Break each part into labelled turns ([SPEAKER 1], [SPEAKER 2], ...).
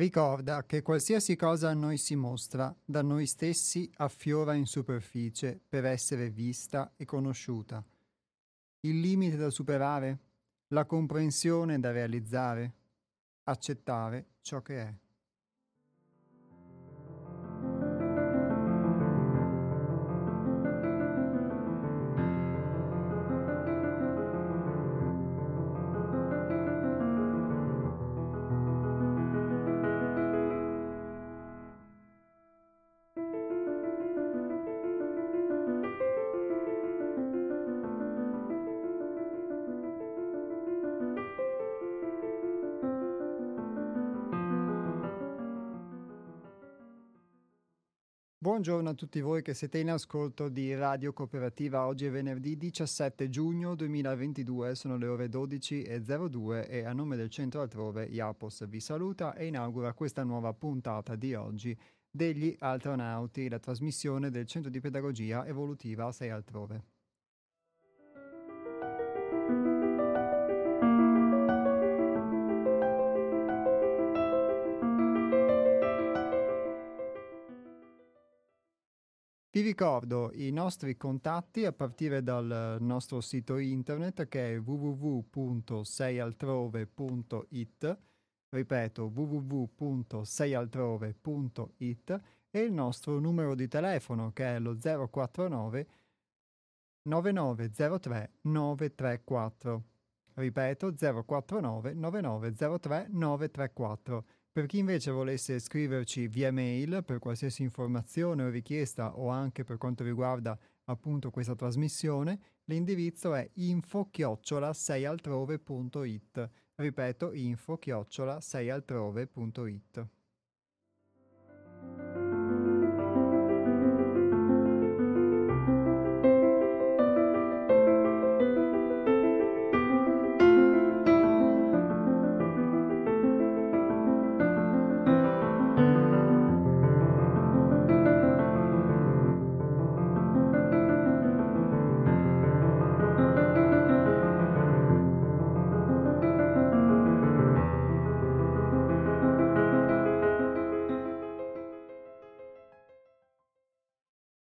[SPEAKER 1] Ricorda che qualsiasi cosa a noi si mostra, da noi stessi affiora in superficie per essere vista e conosciuta. Il limite da superare, la comprensione da realizzare, accettare ciò che è. Buongiorno a tutti voi che siete in ascolto di Radio Cooperativa. Oggi è venerdì 17 giugno 2022, sono le ore 12.02 e a nome del centro altrove Iapos vi saluta e inaugura questa nuova puntata di oggi degli Altronauti, la trasmissione del centro di pedagogia evolutiva 6 altrove. Vi ricordo i nostri contatti a partire dal nostro sito internet che è www.seialtrove.it, ripeto www.seialtrove.it e il nostro numero di telefono che è lo 049 9903 934. Ripeto 049 9903 934. Per chi invece volesse scriverci via mail per qualsiasi informazione o richiesta o anche per quanto riguarda appunto questa trasmissione, l'indirizzo è info-6altrove.it. Ripeto, info-6altrove.it.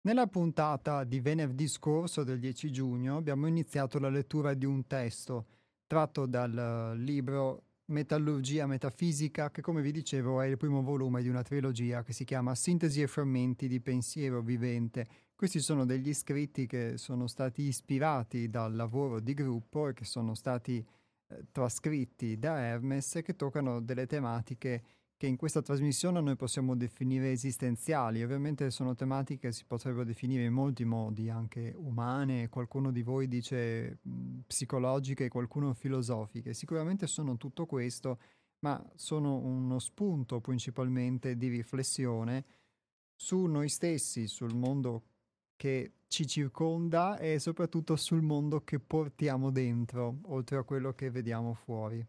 [SPEAKER 1] Nella puntata di venerdì scorso del 10 giugno abbiamo iniziato la lettura di un testo tratto dal libro Metallurgia Metafisica, che come vi dicevo è il primo volume di una trilogia che si chiama Sintesi e frammenti di pensiero vivente. Questi sono degli scritti che sono stati ispirati dal lavoro di gruppo e che sono stati eh, trascritti da Hermes e che toccano delle tematiche che in questa trasmissione noi possiamo definire esistenziali. Ovviamente sono tematiche che si potrebbero definire in molti modi, anche umane, qualcuno di voi dice psicologiche, qualcuno filosofiche. Sicuramente sono tutto questo, ma sono uno spunto principalmente di riflessione su noi stessi, sul mondo che ci circonda e soprattutto sul mondo che portiamo dentro, oltre a quello che vediamo fuori.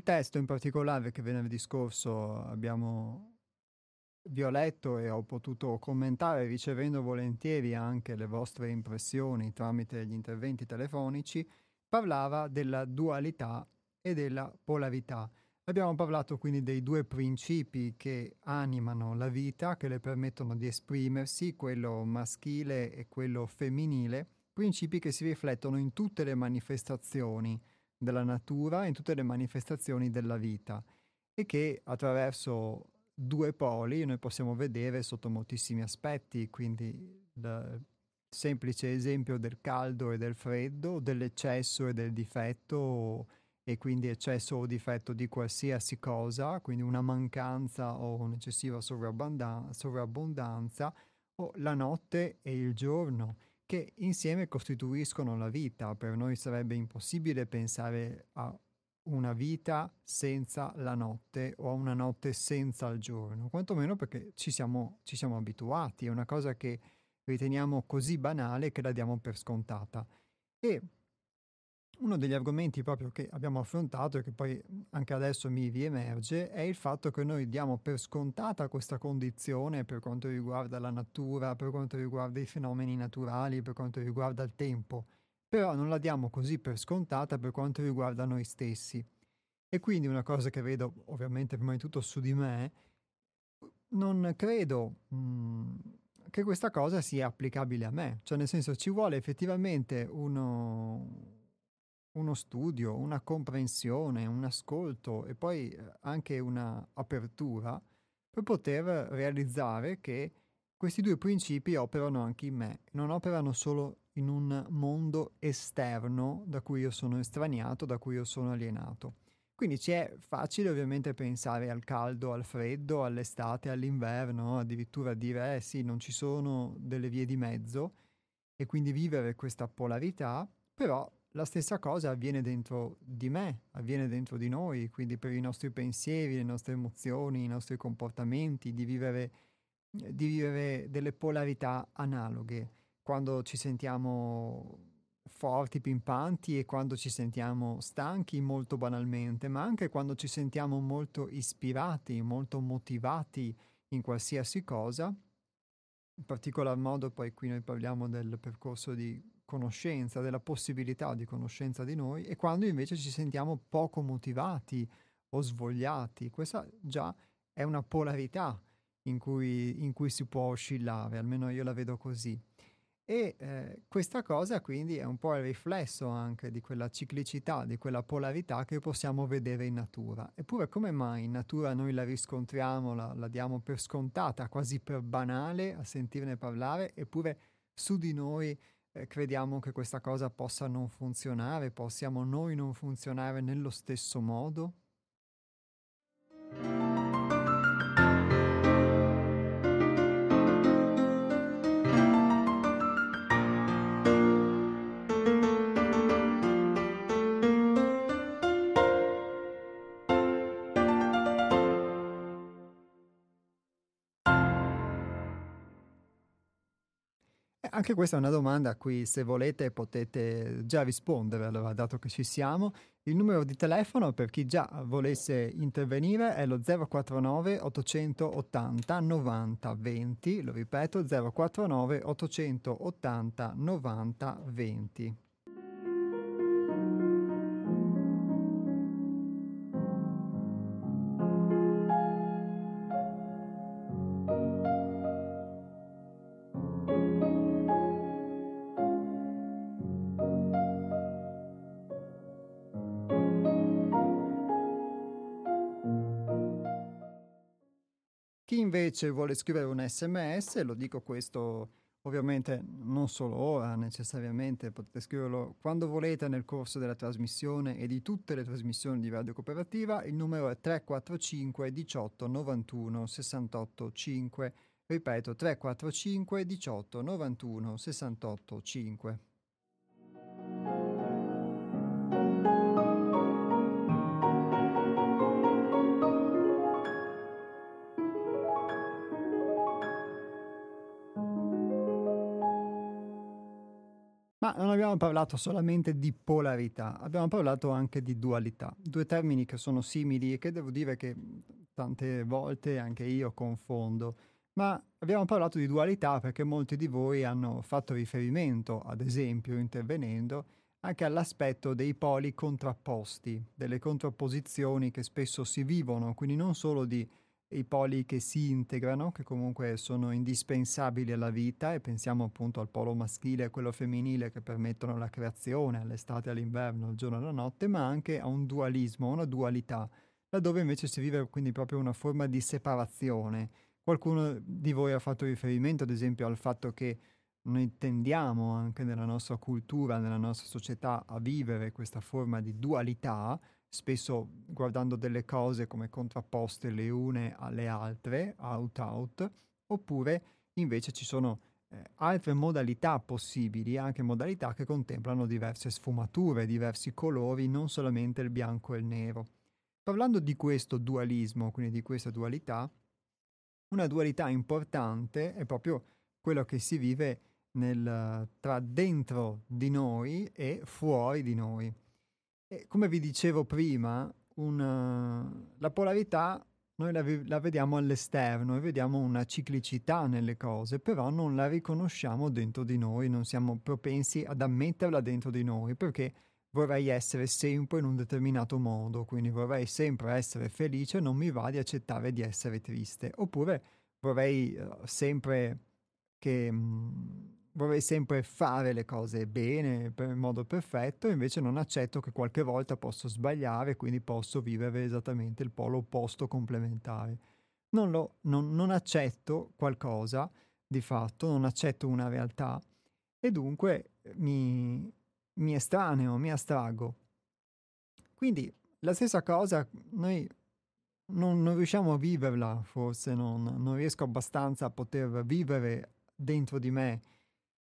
[SPEAKER 1] Il testo in particolare che venerdì scorso abbiamo vi ho letto e ho potuto commentare ricevendo volentieri anche le vostre impressioni tramite gli interventi telefonici, parlava della dualità e della polarità. Abbiamo parlato quindi dei due principi che animano la vita, che le permettono di esprimersi, quello maschile e quello femminile, principi che si riflettono in tutte le manifestazioni della natura, in tutte le manifestazioni della vita e che attraverso due poli noi possiamo vedere sotto moltissimi aspetti, quindi il semplice esempio del caldo e del freddo, dell'eccesso e del difetto e quindi eccesso o difetto di qualsiasi cosa, quindi una mancanza o un'eccessiva sovrabbondanza, o la notte e il giorno che insieme costituiscono la vita. Per noi sarebbe impossibile pensare a una vita senza la notte o una notte senza il giorno, quantomeno perché ci siamo, ci siamo abituati, è una cosa che riteniamo così banale che la diamo per scontata. E uno degli argomenti proprio che abbiamo affrontato e che poi anche adesso mi riemerge è il fatto che noi diamo per scontata questa condizione per quanto riguarda la natura, per quanto riguarda i fenomeni naturali, per quanto riguarda il tempo, però non la diamo così per scontata per quanto riguarda noi stessi. E quindi una cosa che vedo ovviamente prima di tutto su di me, non credo mh, mhmm, che questa cosa sia applicabile a me, cioè nel senso ci vuole effettivamente uno uno studio, una comprensione, un ascolto e poi eh, anche una apertura per poter realizzare che questi due principi operano anche in me, non operano solo in un mondo esterno da cui io sono estraniato, da cui io sono alienato. Quindi ci è facile ovviamente pensare al caldo, al freddo, all'estate, all'inverno, addirittura dire eh sì, non ci sono delle vie di mezzo e quindi vivere questa polarità, però la stessa cosa avviene dentro di me, avviene dentro di noi, quindi per i nostri pensieri, le nostre emozioni, i nostri comportamenti, di vivere, di vivere delle polarità analoghe, quando ci sentiamo forti, pimpanti e quando ci sentiamo stanchi molto banalmente, ma anche quando ci sentiamo molto ispirati, molto motivati in qualsiasi cosa. In particolar modo poi qui noi parliamo del percorso di conoscenza, della possibilità di conoscenza di noi e quando invece ci sentiamo poco motivati o svogliati. Questa già è una polarità in cui, in cui si può oscillare, almeno io la vedo così. E eh, questa cosa quindi è un po' il riflesso anche di quella ciclicità, di quella polarità che possiamo vedere in natura. Eppure come mai in natura noi la riscontriamo, la, la diamo per scontata, quasi per banale a sentirne parlare, eppure su di noi eh, crediamo che questa cosa possa non funzionare, possiamo noi non funzionare nello stesso modo? Anche questa è una domanda a cui se volete potete già rispondere, allora dato che ci siamo. Il numero di telefono per chi già volesse intervenire è lo 049 880 90 20, lo ripeto 049 880 90 20. Invece vuole scrivere un sms, lo dico questo ovviamente non solo ora necessariamente, potete scriverlo quando volete nel corso della trasmissione e di tutte le trasmissioni di Radio Cooperativa, il numero è 345 18 91 68 5, ripeto 345 18 91 68 5. Abbiamo parlato solamente di polarità, abbiamo parlato anche di dualità, due termini che sono simili e che devo dire che tante volte anche io confondo, ma abbiamo parlato di dualità perché molti di voi hanno fatto riferimento, ad esempio, intervenendo, anche all'aspetto dei poli contrapposti, delle contrapposizioni che spesso si vivono, quindi non solo di i poli che si integrano, che comunque sono indispensabili alla vita, e pensiamo appunto al polo maschile e a quello femminile che permettono la creazione all'estate all'inverno, al giorno e alla notte, ma anche a un dualismo, una dualità, laddove invece si vive quindi proprio una forma di separazione. Qualcuno di voi ha fatto riferimento, ad esempio, al fatto che noi tendiamo anche nella nostra cultura, nella nostra società a vivere questa forma di dualità, spesso guardando delle cose come contrapposte le une alle altre, out-out, oppure invece ci sono eh, altre modalità possibili, anche modalità che contemplano diverse sfumature, diversi colori, non solamente il bianco e il nero. Parlando di questo dualismo, quindi di questa dualità, una dualità importante è proprio quello che si vive nel, tra dentro di noi e fuori di noi. E come vi dicevo prima, una, la polarità noi la, la, vediamo all'esterno e vediamo una ciclicità nelle cose, però non la riconosciamo dentro di noi, non siamo propensi ad ammetterla dentro di noi perché vorrei essere sempre in un determinato modo, quindi vorrei sempre essere felice, non mi va di accettare di essere triste, oppure vorrei uh, sempre che... Mh, mm, vorrei sempre fare le cose bene, in modo perfetto, invece non accetto che qualche volta posso sbagliare, quindi posso vivere esattamente il polo opposto complementare. Non, lo, non, non accetto qualcosa di fatto, non accetto una realtà e dunque mi, mi estraneo, mi astrago. Quindi la stessa cosa, noi non, non riusciamo a viverla, forse non, non riesco abbastanza a poter vivere dentro di me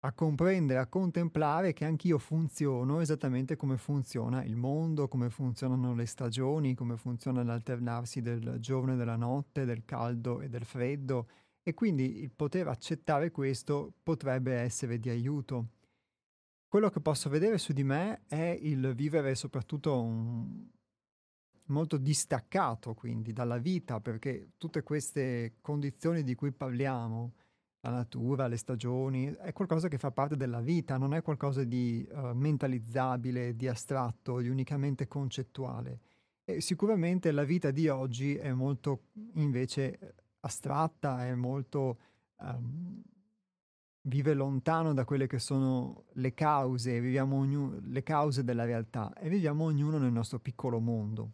[SPEAKER 1] a comprendere, a contemplare che anch'io funziono esattamente come funziona il mondo, come funzionano le stagioni, come funziona l'alternarsi del giorno e della notte, del caldo e del freddo e quindi il poter accettare questo potrebbe essere di aiuto. Quello che posso vedere su di me è il vivere soprattutto un... molto distaccato quindi dalla vita perché tutte queste condizioni di cui parliamo, la natura, le stagioni, è qualcosa che fa parte della vita, non è qualcosa di uh, mentalizzabile, di astratto, di unicamente concettuale. E sicuramente la vita di oggi è molto invece astratta, è molto... Um, vive lontano da quelle che sono le cause, viviamo ognuno, le cause della realtà e viviamo ognuno nel nostro piccolo mondo.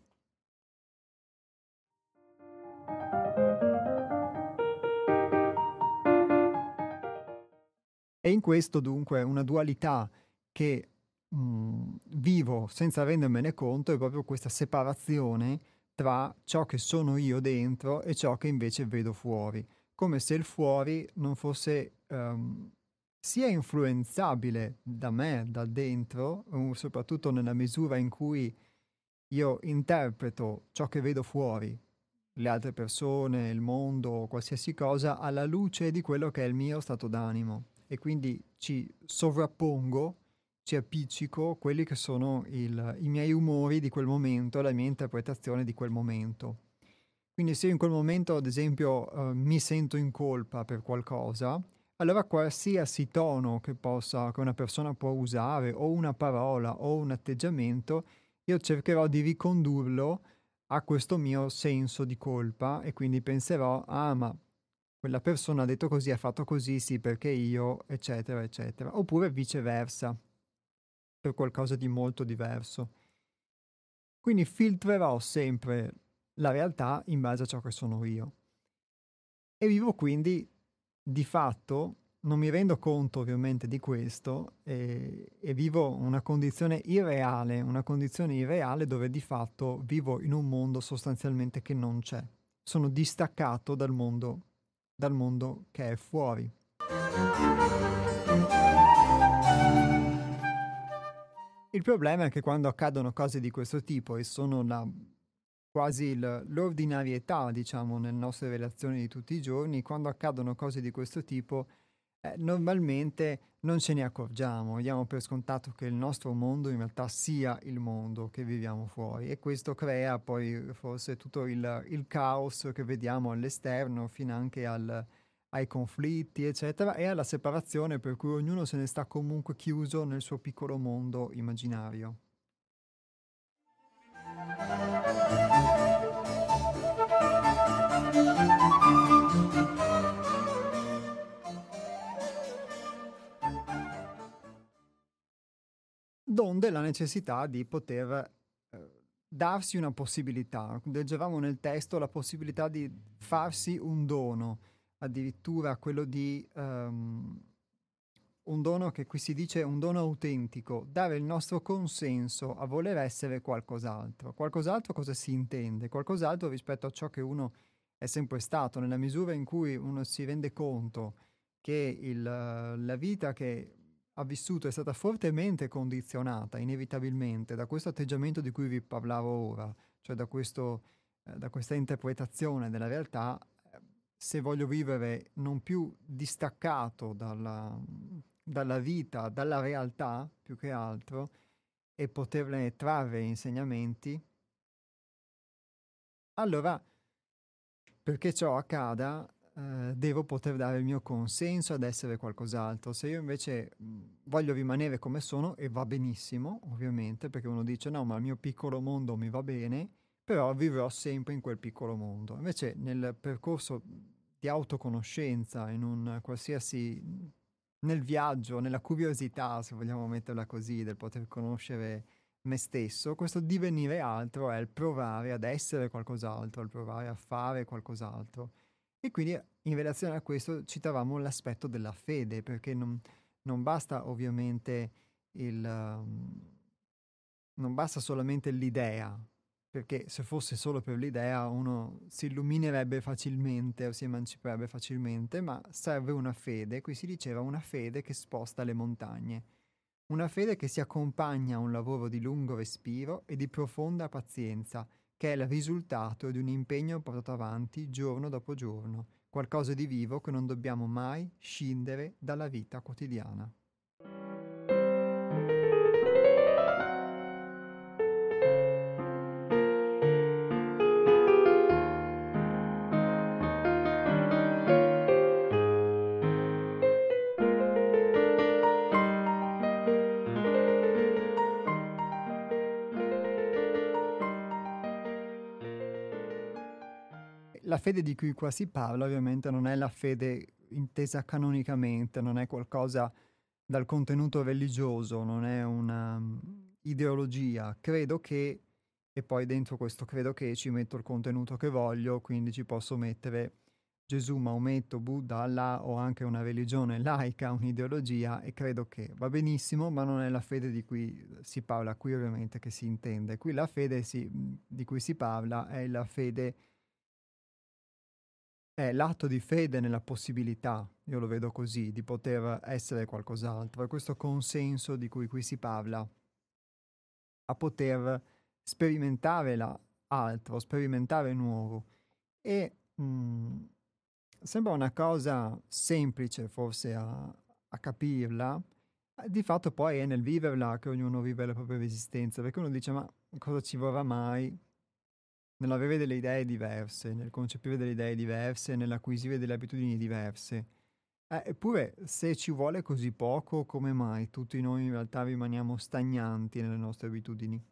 [SPEAKER 1] E in questo dunque una dualità che mh, mhmm, vivo senza rendermene conto è proprio questa separazione tra ciò che sono io dentro e ciò che invece vedo fuori, come se il fuori non fosse um, sia influenzabile da me, da dentro, soprattutto nella misura in cui io interpreto ciò che vedo fuori, le altre persone, il mondo, qualsiasi cosa, alla luce di quello che è il mio stato d'animo e quindi ci sovrappongo, ci appiccico quelli che sono il, i miei umori di quel momento, la mia interpretazione di quel momento. Quindi se in quel momento, ad esempio, uh, mi sento in colpa per qualcosa, allora qualsiasi tono che, possa, che una persona può usare, o una parola, o un atteggiamento, io cercherò di ricondurlo a questo mio senso di colpa e quindi penserò, ah ma quella persona ha detto così, ha fatto così, sì, perché io, eccetera, eccetera. Oppure viceversa, per qualcosa di molto diverso. Quindi filtrerò sempre la realtà in base a ciò che sono io. E vivo quindi, di fatto, non mi rendo conto ovviamente di questo e, e, vivo una condizione irreale, una condizione irreale dove di fatto vivo in un mondo sostanzialmente che non c'è. Sono distaccato dal mondo dal mondo che è fuori. Il problema è che quando accadono cose di questo tipo e sono la, quasi il, l'ordinarietà, diciamo, nelle nostre relazioni di tutti i giorni, quando accadono cose di questo tipo, eh, normalmente non ce ne accorgiamo, diamo per scontato che il nostro mondo in realtà sia il mondo che viviamo fuori e questo crea poi forse tutto il, il caos che vediamo all'esterno fino anche al, ai conflitti eccetera e alla separazione per cui ognuno se ne sta comunque chiuso nel suo piccolo mondo immaginario. Donde la necessità di poter eh, darsi una possibilità. Leggevamo nel testo la possibilità di farsi un dono, addirittura quello di um, un dono che qui si dice un dono autentico, dare il nostro consenso a voler essere qualcos'altro. Qualcos'altro cosa si intende? Qualcos'altro rispetto a ciò che uno è sempre stato, nella misura in cui uno si rende conto che il, la vita che ha vissuto è stata fortemente condizionata, inevitabilmente, da questo atteggiamento di cui vi parlavo ora, cioè da, questo, eh, da questa interpretazione della realtà, se voglio vivere non più distaccato dalla, dalla vita, dalla realtà, più che altro, e poterne trarre insegnamenti, allora perché ciò accada eh, devo poter dare il mio consenso ad essere qualcos'altro. Se io invece mh, voglio rimanere come sono, e va benissimo, ovviamente, perché uno dice no, ma il mio piccolo mondo mi va bene, però vivrò sempre in quel piccolo mondo. Invece nel percorso di autoconoscenza, in un qualsiasi nel viaggio, nella curiosità, se vogliamo metterla così, del poter conoscere me stesso, questo divenire altro è il provare ad essere qualcos'altro, il provare a fare qualcos'altro. E quindi in relazione a questo citavamo l'aspetto della fede, perché non, non basta ovviamente il... Non basta solamente l'idea, perché se fosse solo per l'idea uno si illuminerebbe facilmente o si emanciperebbe facilmente, ma serve una fede, qui si diceva una fede che sposta le montagne, una fede che si accompagna a un lavoro di lungo respiro e di profonda pazienza, che è il risultato di un impegno portato avanti giorno dopo giorno, qualcosa di vivo che non dobbiamo mai scindere dalla vita quotidiana. Fede di cui qua si parla ovviamente non è la fede intesa canonicamente, non è qualcosa dal contenuto religioso, non è una um, ideologia. Credo che, e poi dentro questo credo che ci metto il contenuto che voglio, quindi ci posso mettere Gesù, Maometto, Buddha, Allah o anche una religione laica, un'ideologia e credo che va benissimo, ma non è la fede di cui si parla qui ovviamente che si intende. Qui la fede si, di cui si parla è la fede è l'atto di fede nella possibilità, io lo vedo così, di poter essere qualcos'altro, è questo consenso di cui qui si parla, a poter sperimentare l'altro, sperimentare nuovo. E mh, mm, sembra una cosa semplice forse a, a capirla, di fatto poi è nel viverla che ognuno vive la propria esistenza, perché uno dice ma cosa ci vorrà mai? Nell'avere delle idee diverse, nel concepire delle idee diverse, nell'acquisire delle abitudini diverse. Eh, eppure, se ci vuole così poco, come mai tutti noi in realtà rimaniamo stagnanti nelle nostre abitudini?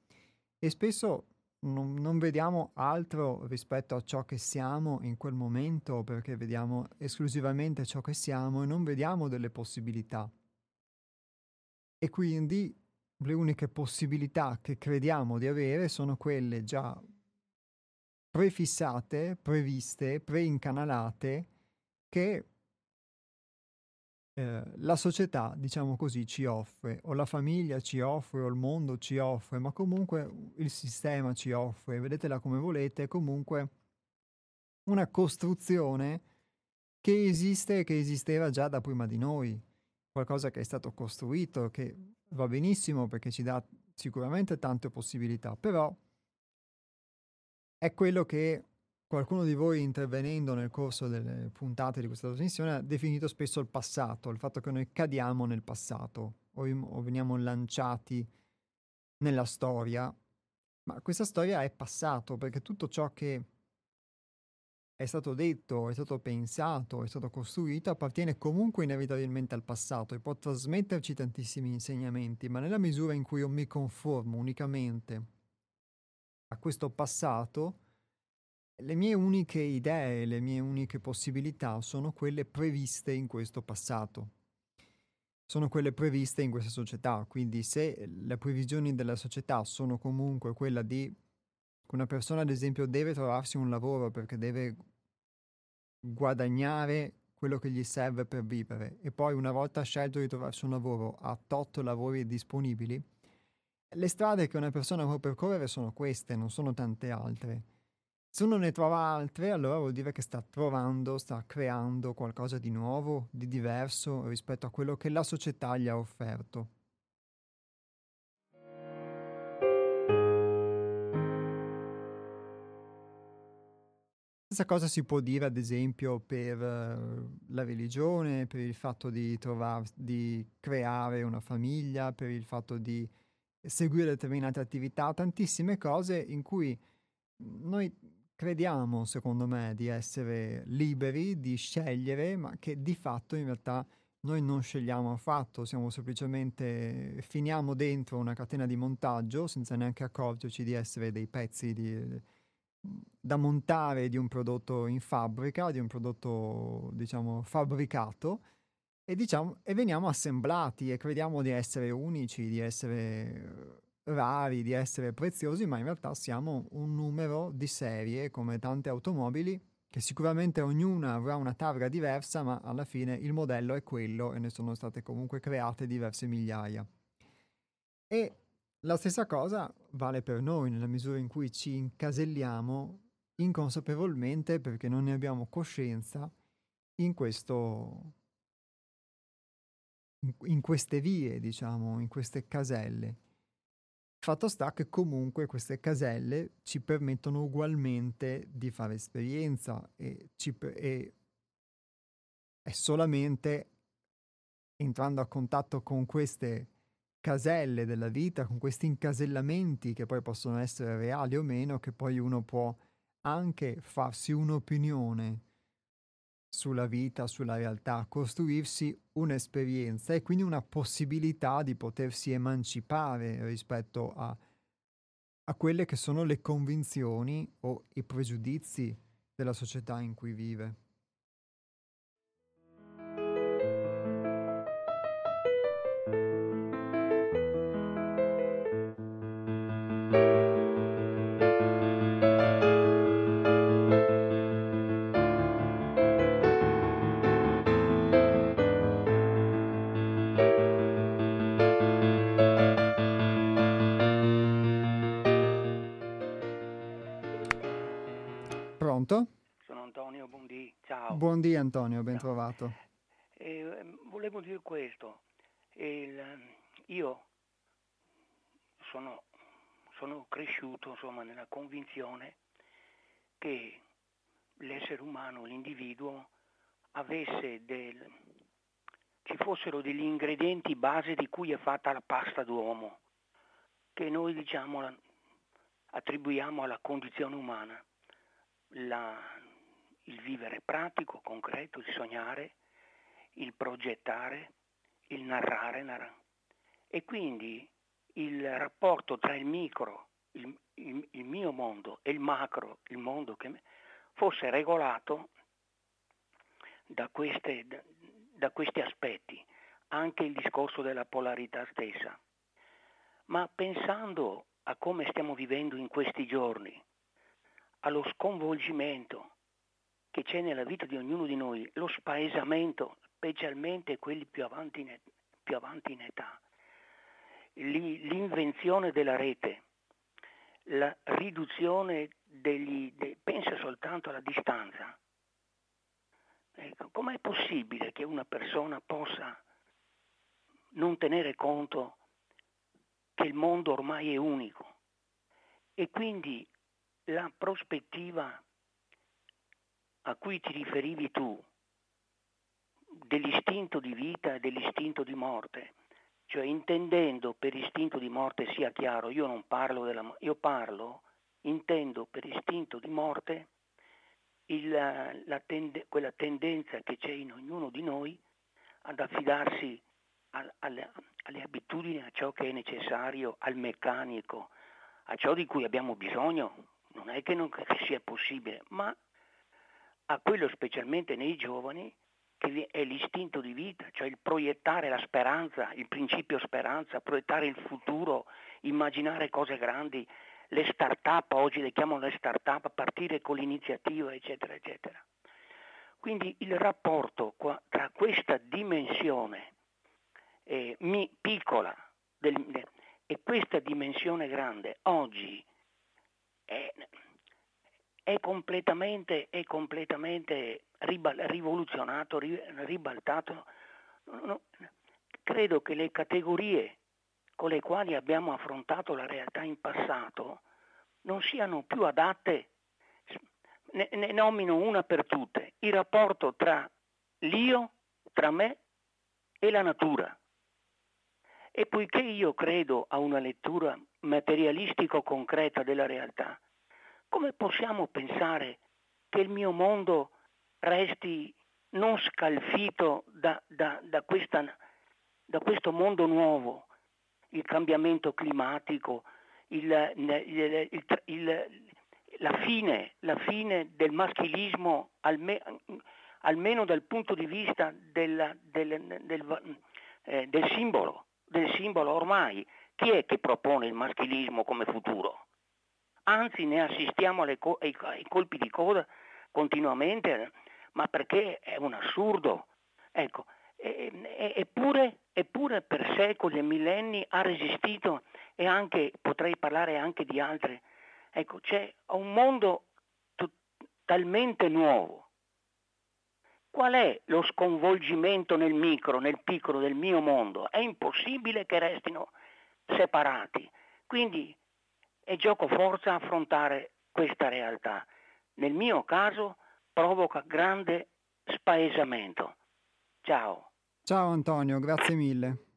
[SPEAKER 1] E spesso non, non vediamo altro rispetto a ciò che siamo in quel momento, perché vediamo esclusivamente ciò che siamo e non vediamo delle possibilità. E quindi le uniche possibilità che crediamo di avere sono quelle già prefissate, previste, preincanalate che eh, la società, diciamo così, ci offre, o la famiglia ci offre, o il mondo ci offre, ma comunque il sistema ci offre, vedetela come volete, comunque una costruzione che esiste e che esisteva già da prima di noi, qualcosa che è stato costruito, che va benissimo perché ci dà sicuramente tante possibilità, però è quello che qualcuno di voi intervenendo nel corso delle puntate di questa trasmissione ha definito spesso il passato, il fatto che noi cadiamo nel passato o, o veniamo lanciati nella storia, ma questa storia è passato perché tutto ciò che è stato detto, è stato pensato, è stato costruito appartiene comunque inevitabilmente al passato e può trasmetterci tantissimi insegnamenti, ma nella misura in cui io mi conformo unicamente a questo passato, le mie uniche idee, le mie uniche possibilità sono quelle previste in questo passato. Sono quelle previste in questa società, quindi se le previsioni della società sono comunque quella di una persona ad esempio deve trovarsi un lavoro perché deve guadagnare quello che gli serve per vivere e poi una volta scelto di trovarsi un lavoro ha tot lavori disponibili, le strade che una persona può percorrere sono queste, non sono tante altre. Se uno ne trova altre, allora vuol dire che sta trovando, sta creando qualcosa di nuovo, di diverso rispetto a quello che la società gli ha offerto. Stessa cosa si può dire, ad esempio, per uh, la religione, per il fatto di, trovar, di creare una famiglia, per il fatto di seguire determinate attività, tantissime cose in cui noi crediamo, secondo me, di essere liberi, di scegliere, ma che di fatto in realtà noi non scegliamo affatto, siamo semplicemente, finiamo dentro una catena di montaggio senza neanche accorgerci di essere dei pezzi di da montare di un prodotto in fabbrica, di un prodotto diciamo fabbricato e, diciamo, e veniamo assemblati e crediamo di essere unici, di essere rari, di essere preziosi, ma in realtà siamo un numero di serie come tante automobili che sicuramente ognuna avrà una targa diversa, ma alla fine il modello è quello e ne sono state comunque create diverse migliaia. E la stessa cosa vale per noi nella misura in cui ci incaselliamo inconsapevolmente perché non ne abbiamo coscienza in questo in queste vie, diciamo, in queste caselle. Fatto sta che comunque queste caselle ci permettono ugualmente di fare esperienza e, ci, e è solamente entrando a contatto con queste caselle della vita, con questi incasellamenti che poi possono essere reali o meno, che poi uno può anche farsi un'opinione sulla vita, sulla realtà, costruirsi un'esperienza e quindi una possibilità di potersi emancipare rispetto a, a quelle che sono le convinzioni o i pregiudizi della società in cui vive. Buondì Antonio, ben trovato.
[SPEAKER 2] Eh, volevo dire questo, Il, io sono, sono cresciuto insomma, nella convinzione che l'essere umano, l'individuo, avesse del, ci fossero degli ingredienti base di cui è fatta la pasta d'uomo, che noi diciamo attribuiamo alla condizione umana. La, il vivere pratico, concreto, il sognare, il progettare, il narrare, e quindi il rapporto tra il micro, il, il, il, mio mondo e il macro, il mondo che fosse regolato da, queste, da, da questi aspetti, anche il discorso della polarità stessa. Ma pensando a come stiamo vivendo in questi giorni, allo sconvolgimento, che c'è nella vita di ognuno di noi, lo spaesamento, specialmente quelli più avanti in, più avanti in età, l'invenzione della rete, la riduzione degli... De, pensa soltanto alla distanza. Ecco, com'è possibile che una persona possa non tenere conto che il mondo ormai è unico e quindi la prospettiva a cui ti riferivi tu, dell'istinto di vita e dell'istinto di morte, cioè intendendo per istinto di morte sia chiaro, io non parlo della io parlo, intendo per istinto di morte il, la tende, quella tendenza che c'è in ognuno di noi ad affidarsi al, alle, alle abitudini, a ciò che è necessario, al meccanico, a ciò di cui abbiamo bisogno. Non è che non che sia possibile, ma a quello specialmente nei giovani che è l'istinto di vita, cioè il proiettare la speranza, il principio speranza, proiettare il futuro, immaginare cose grandi, le start-up, oggi le chiamano le start-up, partire con l'iniziativa, eccetera, eccetera. Quindi il rapporto qua, tra questa dimensione eh, mi, piccola del, e questa dimensione grande oggi è, è completamente, è completamente ribal- rivoluzionato, ri- ribaltato. No, credo che le categorie con le quali abbiamo affrontato la realtà in passato non siano più adatte. Ne, ne nomino una per tutte, il rapporto tra l'io, tra me e la natura. E poiché io credo a una lettura materialistico-concreta della realtà, come possiamo pensare che il mio mondo resti non scalfito da, da, da, questa, da questo mondo nuovo, il cambiamento climatico, il, il, il, la, fine, la, fine, del maschilismo, alme, almeno dal punto di vista del, del, del, eh, del simbolo, del simbolo ormai. Chi è che propone il maschilismo come futuro? Anzi, ne assistiamo co- ai, ai, colpi di coda continuamente, ma perché è un assurdo. Ecco, e, e, eppure, eppure per secoli e millenni ha resistito e anche, potrei parlare anche di altre. Ecco, c'è un mondo t- talmente nuovo Qual è lo sconvolgimento nel micro, nel piccolo del mio mondo? È impossibile che restino separati. Quindi è gioco forza affrontare questa realtà. Nel mio caso provoca grande spaesamento. Ciao.
[SPEAKER 1] Ciao Antonio, grazie mille.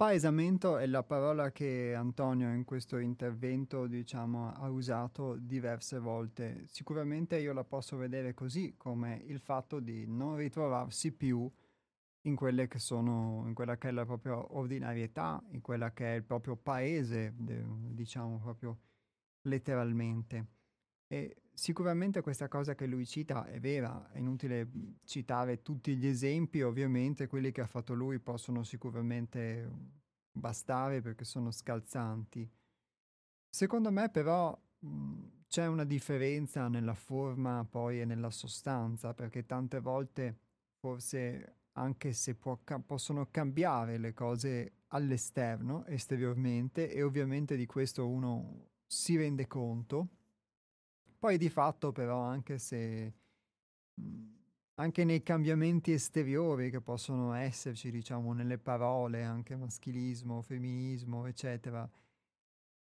[SPEAKER 1] Spaesamento è la parola che Antonio in questo intervento, diciamo, ha usato diverse volte. Sicuramente io la posso vedere così, come il fatto di non ritrovarsi più in sono, in quella che è la propria ordinarietà, in quella che è il proprio paese, diciamo proprio letteralmente. E sicuramente questa cosa che lui cita è vera, è inutile citare tutti gli esempi, ovviamente quelli che ha fatto lui possono sicuramente bastare perché sono scalzanti. Secondo me però c'è una differenza nella forma poi e nella sostanza, perché tante volte forse anche se può, possono cambiare le cose all'esterno, esteriormente, e ovviamente di questo uno si rende conto, poi di fatto però anche se anche nei cambiamenti esteriori che possono esserci, diciamo, nelle parole, anche maschilismo, femminismo, eccetera,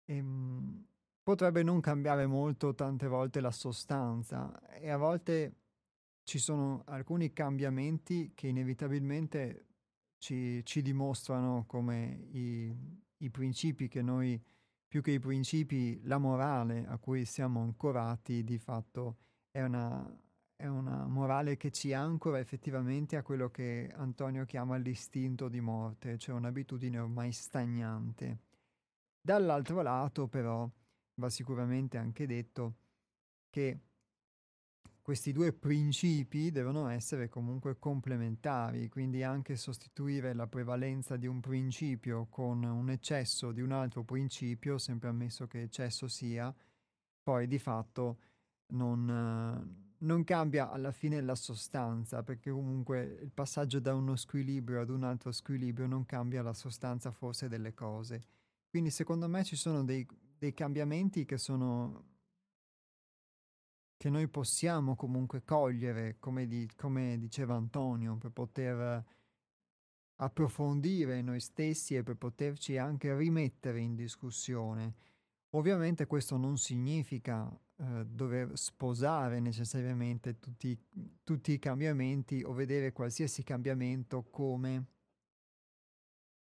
[SPEAKER 1] ehm, potrebbe non cambiare molto tante volte la sostanza. E a volte ci sono alcuni cambiamenti che inevitabilmente ci, ci dimostrano come i, i principi che noi più che i principi, la morale a cui siamo ancorati di fatto è una, è una morale che ci ancora effettivamente a quello che Antonio chiama l'istinto di morte, cioè un'abitudine ormai stagnante. Dall'altro lato però va sicuramente anche detto che questi due principi devono essere comunque complementari, quindi anche sostituire la prevalenza di un principio con un eccesso di un altro principio, sempre ammesso che eccesso sia, poi di fatto non, non cambia alla fine la sostanza, perché comunque il passaggio da uno squilibrio ad un altro squilibrio non cambia la sostanza forse delle cose. Quindi secondo me ci sono dei, dei cambiamenti che sono che noi possiamo comunque cogliere, come, di, come diceva Antonio, per poter approfondire noi stessi e per poterci anche rimettere in discussione. Ovviamente questo non significa eh, dover sposare necessariamente tutti, tutti i cambiamenti o vedere qualsiasi cambiamento come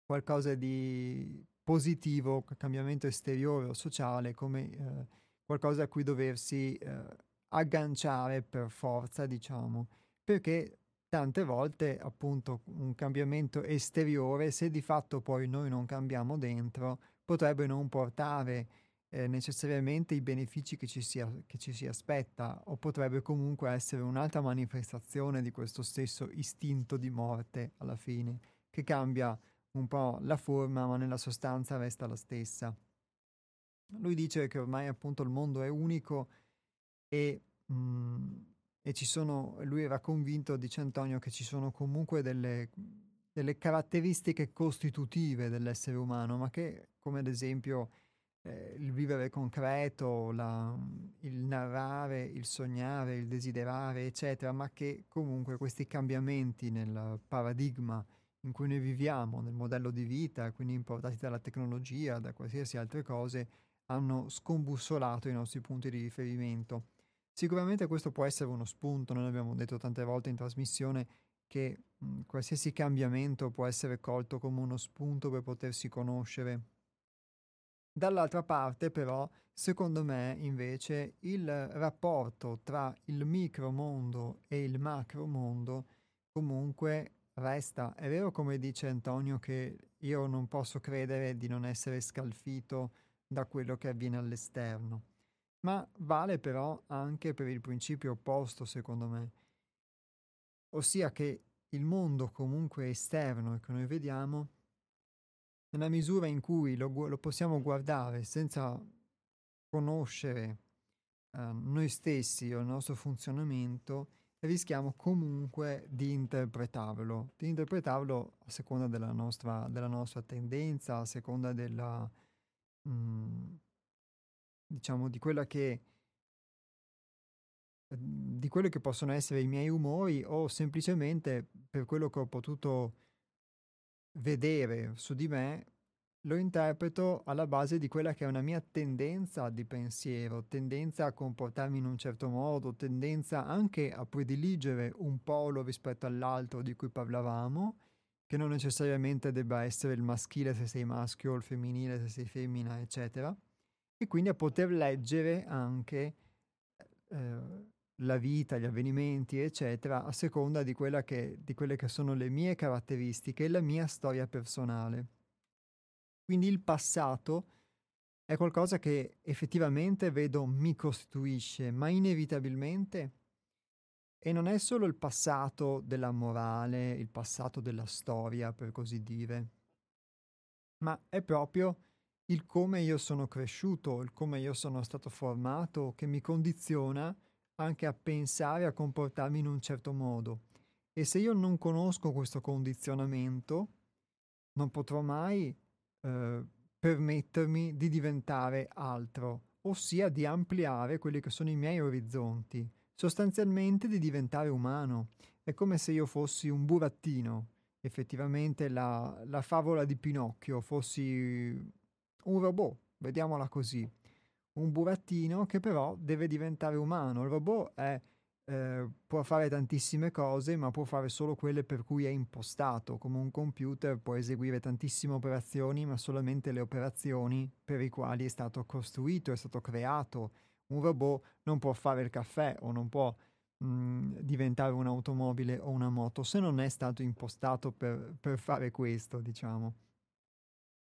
[SPEAKER 1] qualcosa di positivo, cambiamento esteriore o sociale, come eh, qualcosa a cui doversi eh, agganciare per forza, diciamo, perché tante volte appunto un cambiamento esteriore, se di fatto poi noi non cambiamo dentro, potrebbe non portare eh, necessariamente i benefici che ci, si, che ci si aspetta, o potrebbe comunque essere un'altra manifestazione di questo stesso istinto di morte alla fine, che cambia un po' la forma, ma nella sostanza resta la stessa. Lui dice che ormai appunto il mondo è unico e, mh, mm, e ci sono, lui era convinto, dice Antonio, che ci sono comunque delle, delle caratteristiche costitutive dell'essere umano, ma che come ad esempio eh, il vivere concreto, la, il narrare, il sognare, il desiderare, eccetera, ma che comunque questi cambiamenti nel paradigma in cui noi viviamo, nel modello di vita, quindi importati dalla tecnologia, da qualsiasi altre cose, hanno scombussolato i nostri punti di riferimento. Sicuramente questo può essere uno spunto, noi abbiamo detto tante volte in trasmissione che mh, qualsiasi cambiamento può essere colto come uno spunto per potersi conoscere, Dall'altra parte però, secondo me, invece, il rapporto tra il micromondo e il macromondo comunque resta. È vero come dice Antonio che io non posso credere di non essere scalfito da quello che avviene all'esterno, ma vale però anche per il principio opposto, secondo me, ossia che il mondo comunque esterno che noi vediamo nella misura in cui lo, lo possiamo guardare senza conoscere eh, noi stessi o il nostro funzionamento, rischiamo comunque di interpretarlo, di interpretarlo a seconda della nostra, della nostra tendenza, a seconda della, mh, mm, diciamo, di quella che di quello che possono essere i miei umori o semplicemente per quello che ho potuto vedere su di me lo interpreto alla base di quella che è una mia tendenza di pensiero, tendenza a comportarmi in un certo modo, tendenza anche a prediligere un polo rispetto all'altro di cui parlavamo, che non necessariamente debba essere il maschile se sei maschio o il femminile se sei femmina, eccetera, e quindi a poter leggere anche eh, la vita, gli avvenimenti, eccetera, a seconda di, che, di quelle che sono le mie caratteristiche e la mia storia personale. Quindi il passato è qualcosa che effettivamente vedo mi costituisce, ma inevitabilmente, e non è solo il passato della morale, il passato della storia, per così dire, ma è proprio il come io sono cresciuto, il come io sono stato formato, che mi condiziona anche a pensare, a comportarmi in un certo modo. E se io non conosco questo condizionamento, non potrò mai eh, permettermi di diventare altro, ossia di ampliare quelli che sono i miei orizzonti, sostanzialmente di diventare umano. È come se io fossi un burattino, effettivamente la, la favola di Pinocchio, fossi un robot, vediamola così un burattino che però deve diventare umano. Il robot è, eh, può fare tantissime cose, ma può fare solo quelle per cui è impostato. Come un computer può eseguire tantissime operazioni, ma solamente le operazioni per i quali è stato costruito, è stato creato. Un robot non può fare il caffè o non può mh, mm, diventare un'automobile o una moto se non è stato impostato per, per fare questo, diciamo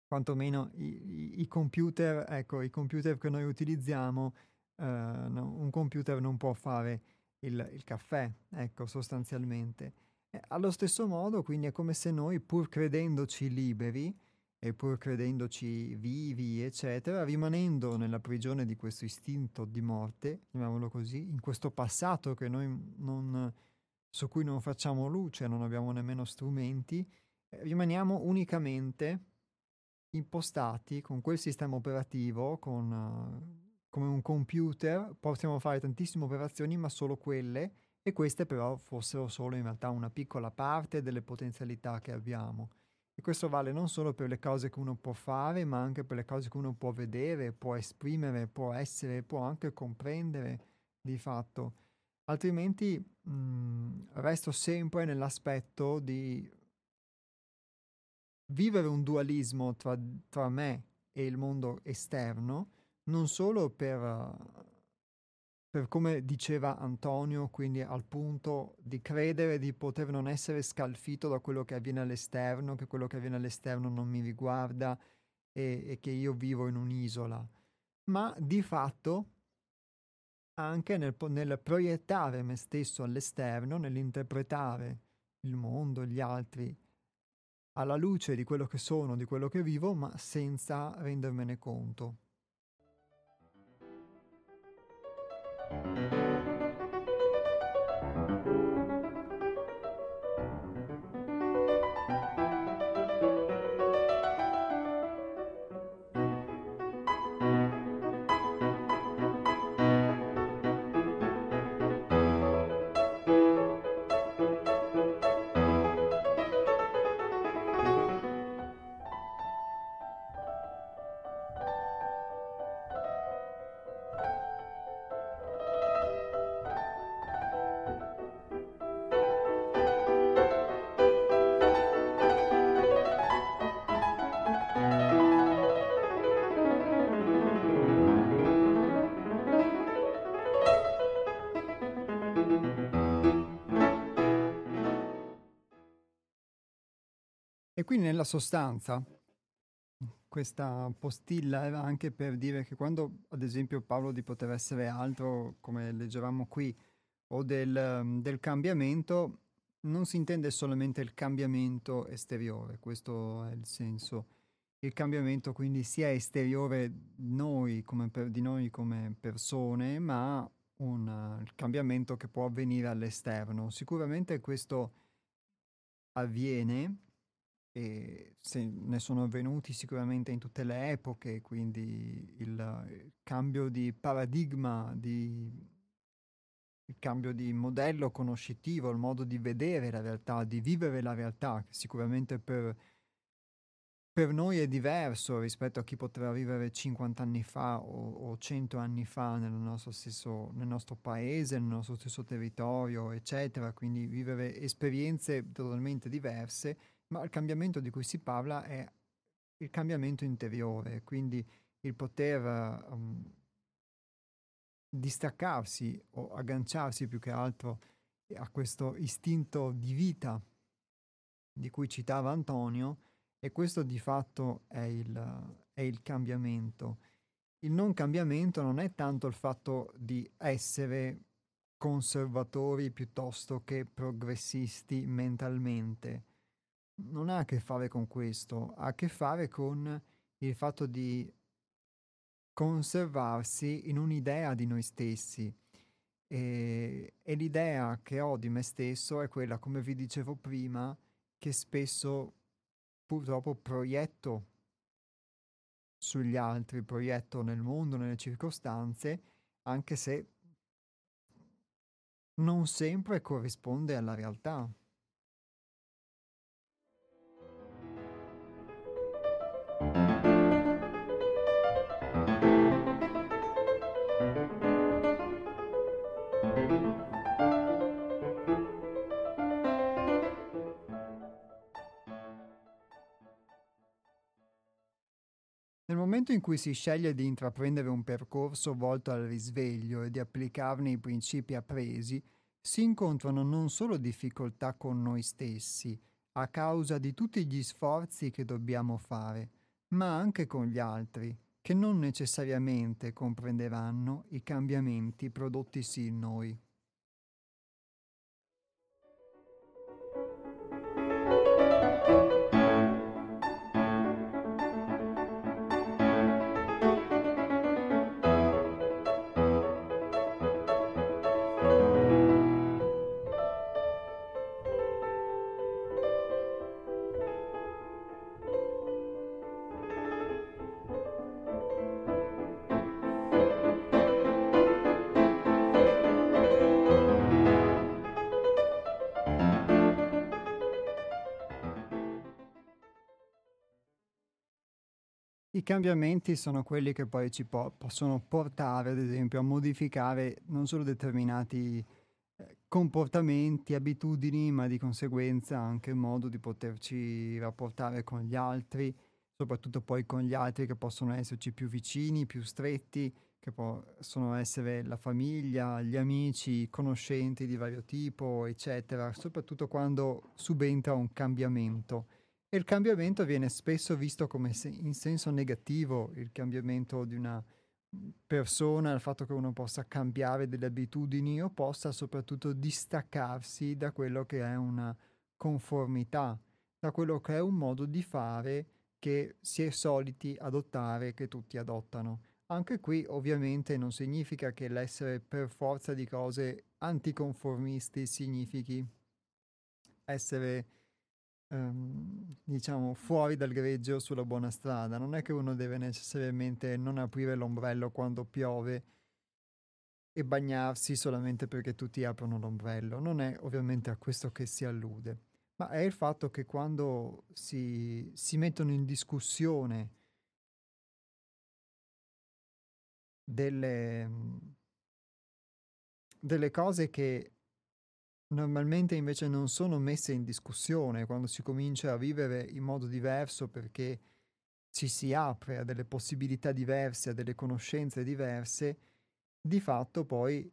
[SPEAKER 1] quantomeno i, i, computer, ecco, i computer che noi utilizziamo, eh, no, un computer non può fare il, il caffè, ecco, sostanzialmente. Allo stesso modo, quindi è come se noi, pur credendoci liberi e pur credendoci vivi, eccetera, rimanendo nella prigione di questo istinto di morte, chiamiamolo così, in questo passato che noi non, su cui non facciamo luce, non abbiamo nemmeno strumenti, eh, rimaniamo unicamente impostati con quel sistema operativo, con, uh, come un computer, possiamo fare tantissime operazioni, ma solo quelle, e queste però fossero solo in realtà una piccola parte delle potenzialità che abbiamo. E questo vale non solo per le cose che uno può fare, ma anche per le cose che uno può vedere, può esprimere, può essere, può anche comprendere di fatto. Altrimenti mh, resto sempre nell'aspetto di vivere un dualismo tra, tra me e il mondo esterno, non solo per, per come diceva Antonio, quindi al punto di credere di poter non essere scalfito da quello che avviene all'esterno, che quello che avviene all'esterno non mi riguarda e, e che io vivo in un'isola, ma di fatto anche nel, nel proiettare me stesso all'esterno, nell'interpretare il mondo, gli altri, alla luce di quello che sono, di quello che vivo, ma senza rendermene conto. Quindi nella sostanza questa postilla era anche per dire che quando ad esempio parlo di poter essere altro, come leggevamo qui, o del, del cambiamento, non si intende solamente il cambiamento esteriore, questo è il senso. Il cambiamento quindi sia esteriore noi per, di noi come persone, ma un uh, cambiamento che può avvenire all'esterno. Sicuramente questo avviene e ne sono avvenuti sicuramente in tutte le epoche, quindi il, il cambio di paradigma, di, il cambio di modello conoscitivo, il modo di vedere la realtà, di vivere la realtà, che sicuramente per, per noi è diverso rispetto a chi poteva vivere 50 anni fa o, o 100 anni fa nel nostro, stesso, nel nostro paese, nel nostro stesso territorio, eccetera, quindi vivere esperienze totalmente diverse ma il cambiamento di cui si parla è il cambiamento interiore, quindi il poter um, distaccarsi o agganciarsi più che altro a questo istinto di vita di cui citava Antonio e questo di fatto è il, è il cambiamento. Il non cambiamento non è tanto il fatto di essere conservatori piuttosto che progressisti mentalmente, non ha a che fare con questo, ha a che fare con il fatto di conservarsi in un'idea di noi stessi. E, e, l'idea che ho di me stesso è quella, come vi dicevo prima, che spesso purtroppo proietto sugli altri, proietto nel mondo, nelle circostanze, anche se non sempre corrisponde alla realtà. Nel momento in cui si sceglie di intraprendere un percorso volto al risveglio e di applicarne i principi appresi, si incontrano non solo difficoltà con noi stessi, a causa di tutti gli sforzi che dobbiamo fare, ma anche con gli altri, che non necessariamente comprenderanno i cambiamenti prodottisi in noi. Cambiamenti sono quelli che poi ci po- possono portare, ad esempio, a modificare non solo determinati eh, comportamenti, abitudini, ma di conseguenza anche il modo di poterci rapportare con gli altri, soprattutto poi con gli altri che possono esserci più vicini, più stretti, che possono essere la famiglia, gli amici, conoscenti di vario tipo, eccetera, soprattutto quando subentra un cambiamento. E il cambiamento viene spesso visto come se in senso negativo, il cambiamento di una, persona, il fatto che uno possa cambiare delle abitudini o possa soprattutto distaccarsi da quello che è una conformità, da quello che è un modo di fare che si è soliti adottare, che tutti adottano. Anche qui ovviamente non significa che l'essere per forza di cose anticonformisti significhi essere ehm, diciamo fuori dal greggio sulla buona strada. Non è che uno deve necessariamente non aprire l'ombrello quando piove e bagnarsi solamente perché tutti aprono l'ombrello. Non è ovviamente a questo che si allude, ma è il fatto che quando si, si mettono in discussione delle, delle cose che normalmente invece non sono messe in discussione quando si comincia a vivere in modo diverso perché ci si apre a delle possibilità diverse, a delle conoscenze diverse, di fatto poi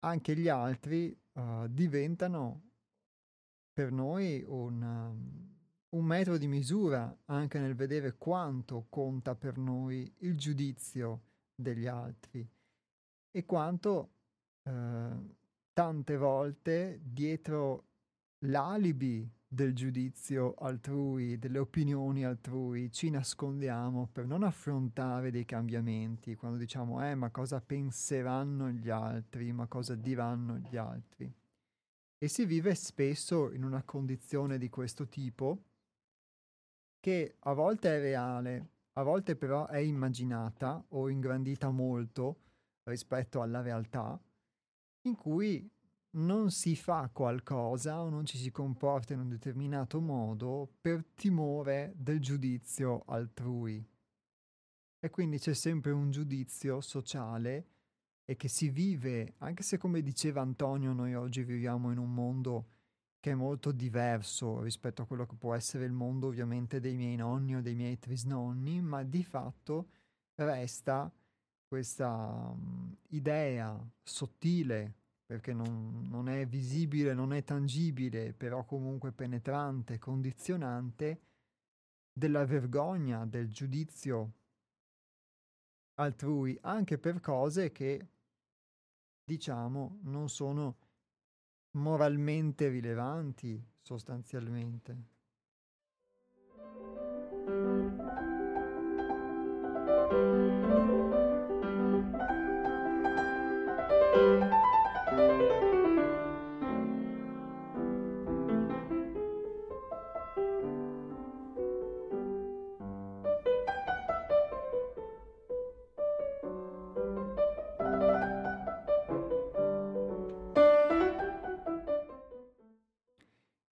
[SPEAKER 1] anche gli altri uh, diventano per noi un, um, un metro di misura anche nel vedere quanto conta per noi il giudizio degli altri e quanto uh, tante volte dietro l'alibi del giudizio altrui, delle opinioni altrui, ci nascondiamo per non affrontare dei cambiamenti, quando diciamo, eh, ma cosa penseranno gli altri, ma cosa diranno gli altri. E si vive spesso in una condizione di questo tipo, che a volte è reale, a volte però è immaginata o ingrandita molto rispetto alla realtà, in cui non si fa qualcosa o non ci si comporta in un determinato modo per timore del giudizio altrui. E quindi c'è sempre un giudizio sociale e che si vive, anche se come diceva Antonio, noi oggi viviamo in un mondo che è molto diverso rispetto a quello che può essere il mondo ovviamente dei miei nonni o dei miei trisnonni, ma di fatto resta questa um, idea sottile perché non, non è visibile, non è tangibile, però comunque penetrante, condizionante, della vergogna, del giudizio altrui, anche per cose che, diciamo, non sono moralmente rilevanti sostanzialmente.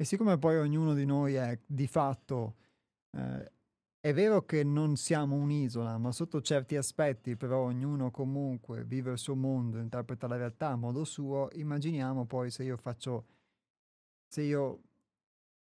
[SPEAKER 1] E siccome poi ognuno di noi è di fatto, eh, è vero che non siamo un'isola, ma sotto certi aspetti però ognuno comunque vive il suo mondo, interpreta la realtà a modo suo, immaginiamo poi se io faccio, se io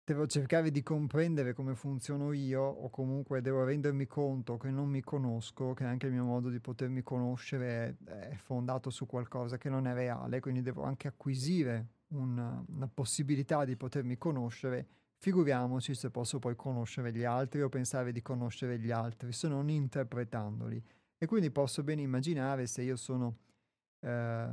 [SPEAKER 1] devo cercare di comprendere come funziono io o comunque devo rendermi conto che non mi conosco, che anche il mio modo di potermi conoscere è, è fondato su qualcosa che non è reale, quindi devo anche acquisire una, una possibilità di potermi conoscere, figuriamoci se posso poi conoscere gli altri o pensare di conoscere gli altri, se non interpretandoli. E quindi posso ben immaginare se io sono eh,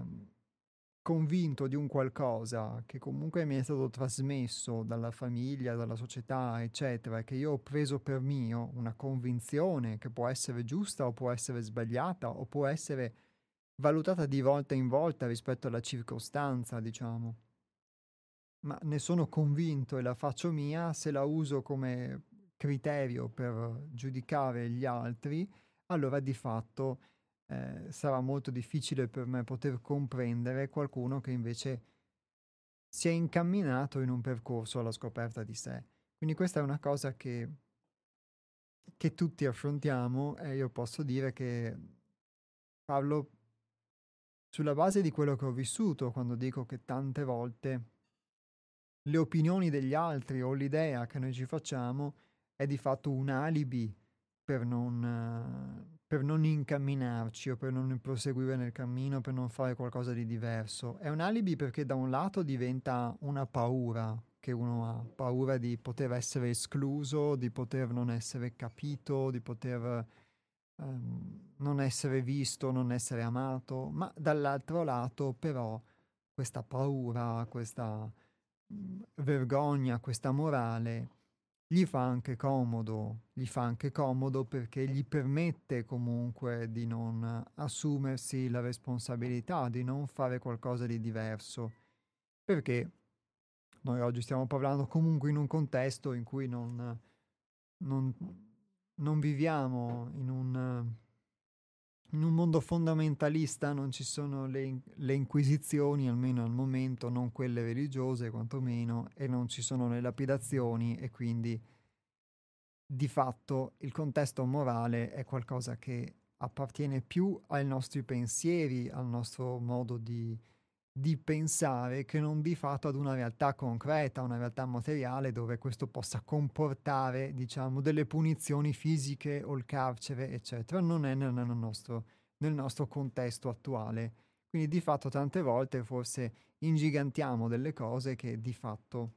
[SPEAKER 1] convinto di un qualcosa che comunque mi è stato trasmesso dalla famiglia, dalla società, eccetera, che io ho preso per mio, una convinzione che può essere giusta o può essere sbagliata o può essere valutata di volta in volta rispetto alla circostanza, diciamo ma ne sono convinto e la faccio mia se la uso come criterio per giudicare gli altri, allora di fatto eh, sarà molto difficile per me poter comprendere qualcuno che invece si è incamminato in un percorso alla scoperta di sé. Quindi questa è una cosa che, che tutti affrontiamo e io posso dire che parlo sulla base di quello che ho vissuto quando dico che tante volte le opinioni degli altri o l'idea che noi ci facciamo è di fatto un alibi per non, per non incamminarci o per non proseguire nel cammino, per non fare qualcosa di diverso. È un alibi perché da un lato diventa una paura che uno ha, paura di poter essere escluso, di poter non essere capito, di poter ehm, non essere visto, non essere amato, ma dall'altro lato però questa paura, questa vergogna, questa morale gli fa anche comodo, gli fa anche comodo perché gli permette comunque di non assumersi la responsabilità, di non fare qualcosa di diverso, perché noi oggi stiamo parlando comunque in un contesto in cui non, non, non viviamo in un, in un, mondo fondamentalista, non ci sono le, le inquisizioni, almeno al momento, non quelle religiose quantomeno, e non ci sono le lapidazioni e quindi di fatto il contesto morale è qualcosa che appartiene più ai nostri pensieri, al nostro modo di, di pensare che non di fatto ad una realtà concreta, una realtà materiale dove questo possa comportare, diciamo, delle punizioni fisiche o il carcere, eccetera. Non è nel, nostro, nel nostro contesto attuale. Quindi di fatto tante volte forse ingigantiamo delle cose che di fatto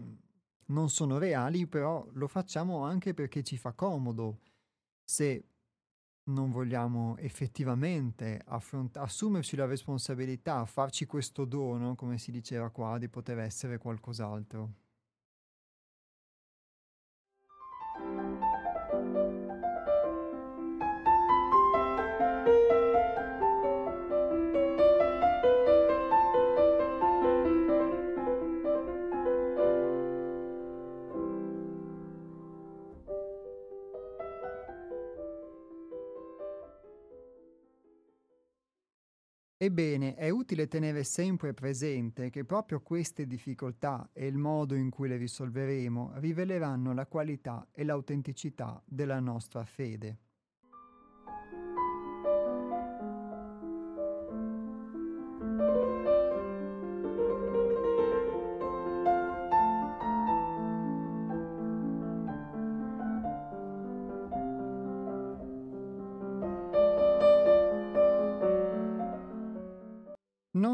[SPEAKER 1] mm, non sono reali, però lo facciamo anche perché ci fa comodo. Se non vogliamo effettivamente affront- assumerci la responsabilità, farci questo dono, come si diceva qua, di poter essere qualcos'altro. Ebbene, è utile tenere sempre presente che proprio queste difficoltà e il modo in cui le risolveremo riveleranno la qualità e l'autenticità della nostra fede.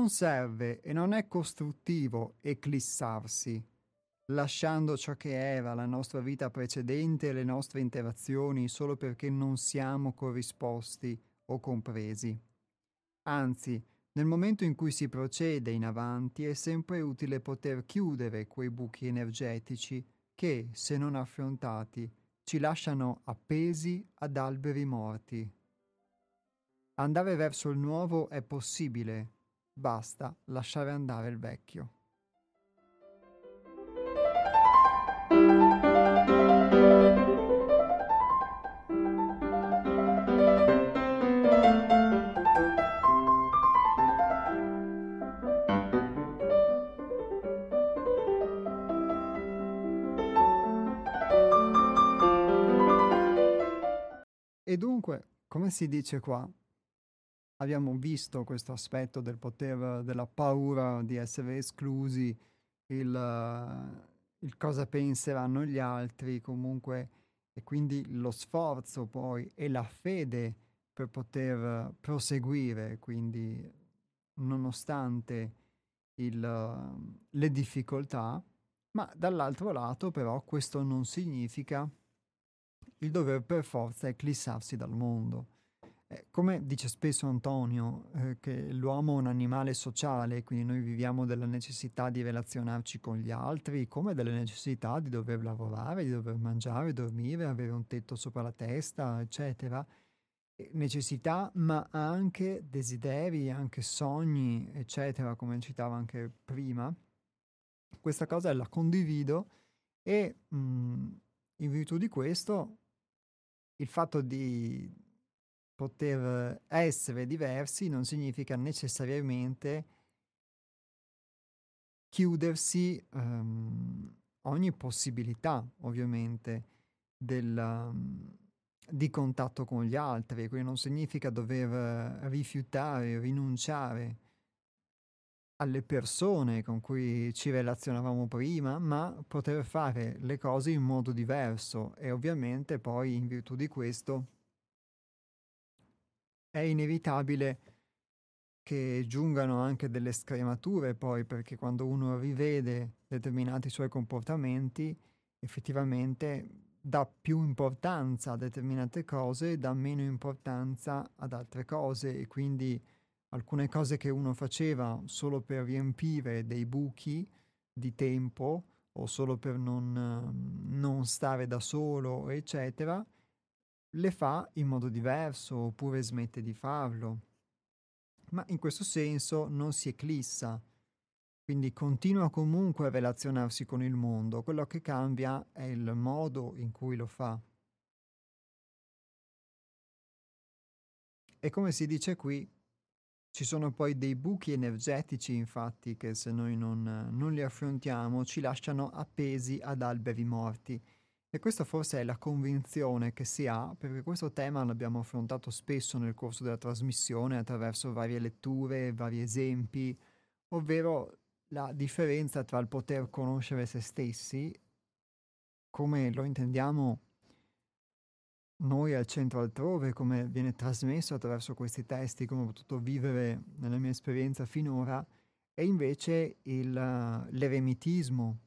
[SPEAKER 1] Non serve e non è costruttivo eclissarsi, lasciando ciò che era la nostra vita precedente e le nostre interazioni solo perché non siamo corrisposti o compresi. Anzi, nel momento in cui si procede in avanti è sempre utile poter chiudere quei buchi energetici che, se non affrontati, ci lasciano appesi ad alberi morti. Andare verso il nuovo è possibile, Basta lasciare andare il vecchio. E dunque, come si dice qua, abbiamo visto questo aspetto del poter, della paura di essere esclusi, il, il cosa penseranno gli altri, comunque, e quindi lo sforzo poi e la fede per poter proseguire, quindi nonostante il, le difficoltà, ma dall'altro lato però questo non significa il dover per forza eclissarsi dal mondo eh, come dice spesso Antonio, eh, che l'uomo è un animale sociale, quindi noi viviamo della necessità di relazionarci con gli altri, come delle necessità di dover lavorare, di dover mangiare, dormire, avere un tetto sopra la testa, eccetera. necessità, ma anche desideri, anche sogni, eccetera, come citava anche prima. Questa cosa la condivido e mh, mm, in virtù di questo il fatto di poter essere diversi non significa necessariamente chiudersi um, ogni possibilità, ovviamente, del, um, di contatto con gli altri, quindi non significa dover rifiutare, rinunciare alle persone con cui ci relazionavamo prima, ma poter fare le cose in modo diverso. E ovviamente poi in virtù di questo è inevitabile che giungano anche delle scremature poi, perché quando uno rivede determinati suoi comportamenti, effettivamente dà più importanza a determinate cose e dà meno importanza ad altre cose e quindi alcune cose che uno faceva solo per riempire dei buchi di tempo o solo per non, non stare da solo, eccetera, le fa in modo diverso oppure smette di farlo. Ma in questo senso non si eclissa, quindi continua comunque a relazionarsi con il mondo, quello che cambia è il modo in cui lo fa. E come si dice qui, ci sono poi dei buchi energetici, infatti, che se noi non, non li affrontiamo ci lasciano appesi ad alberi morti. E questa forse è la convinzione che si ha, perché questo tema l'abbiamo affrontato spesso nel corso della trasmissione attraverso varie letture, vari esempi, ovvero la differenza tra il poter conoscere se stessi, come lo intendiamo noi al centro altrove, come viene trasmesso attraverso questi testi, come ho potuto vivere nella mia esperienza finora, e invece il, l'eremitismo,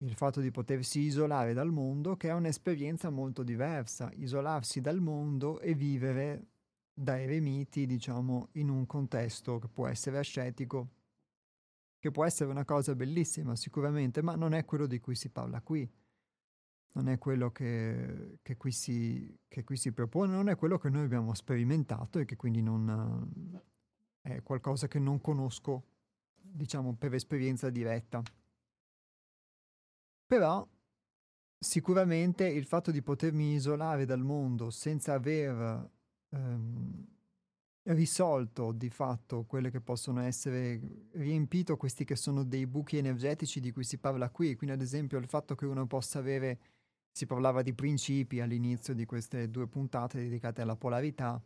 [SPEAKER 1] il fatto di potersi isolare dal mondo, che è un'esperienza molto diversa, isolarsi dal mondo e vivere da eremiti, diciamo, in un contesto che può essere ascetico, che può essere una cosa bellissima sicuramente, ma non è quello di cui si parla qui. Non è quello che, che, qui, si, che qui si propone, non è quello che noi abbiamo sperimentato e che quindi non è qualcosa che non conosco, diciamo, per esperienza diretta. Però sicuramente il fatto di potermi isolare dal mondo senza aver ehm, risolto di fatto quelle che possono essere riempito questi che sono dei buchi energetici di cui si parla qui, quindi ad esempio il fatto che uno possa avere si parlava di principi all'inizio di queste due puntate dedicate alla polarità,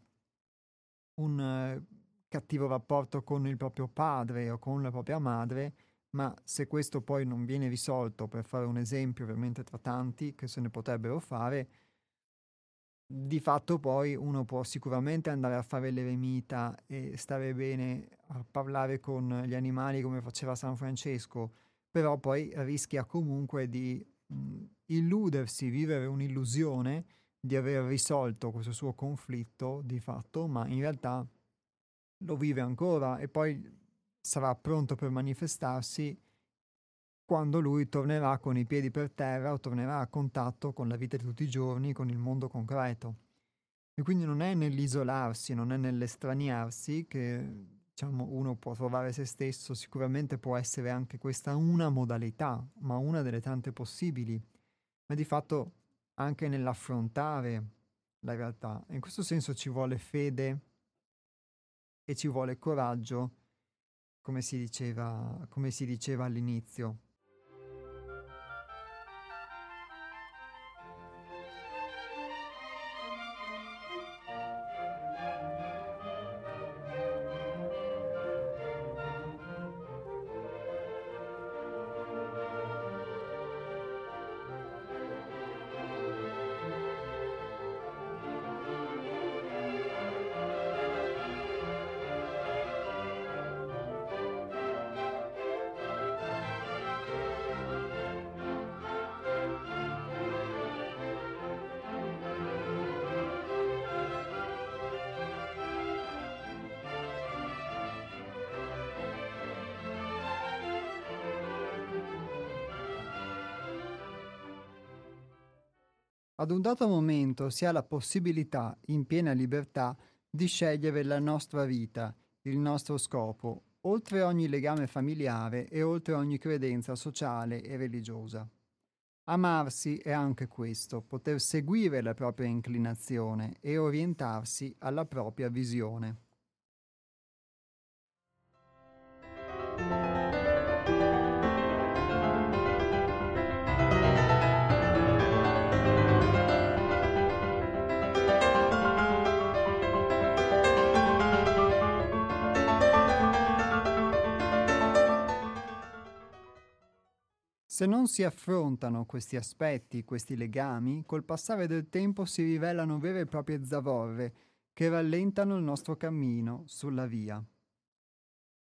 [SPEAKER 1] un eh, cattivo rapporto con il proprio padre o con la propria madre ma se questo poi non viene risolto, per fare un esempio ovviamente tra tanti che se ne potrebbero fare, di fatto poi uno può sicuramente andare a fare l'eremita e stare bene a parlare con gli animali come faceva San Francesco, però poi rischia comunque di mh, illudersi, vivere un'illusione di aver risolto questo suo conflitto di fatto, ma in realtà lo vive ancora e poi sarà pronto per manifestarsi quando lui tornerà con i piedi per terra o tornerà a contatto con la vita di tutti i giorni, con il mondo concreto. E quindi non è nell'isolarsi, non è nell'estraniarsi che diciamo, uno può trovare se stesso, sicuramente può essere anche questa una modalità, ma una delle tante possibili, ma di fatto anche nell'affrontare la realtà. In questo senso ci vuole fede e ci vuole coraggio come si diceva, come si diceva all'inizio. Ad un dato momento si ha la possibilità, in piena libertà, di scegliere la nostra vita, il nostro scopo, oltre ogni legame familiare e oltre ogni credenza sociale e religiosa. Amarsi è anche questo, poter seguire la propria inclinazione e orientarsi alla propria visione. Se non si affrontano questi aspetti, questi legami, col passare del tempo si rivelano vere e proprie zavorre che rallentano il nostro cammino sulla via.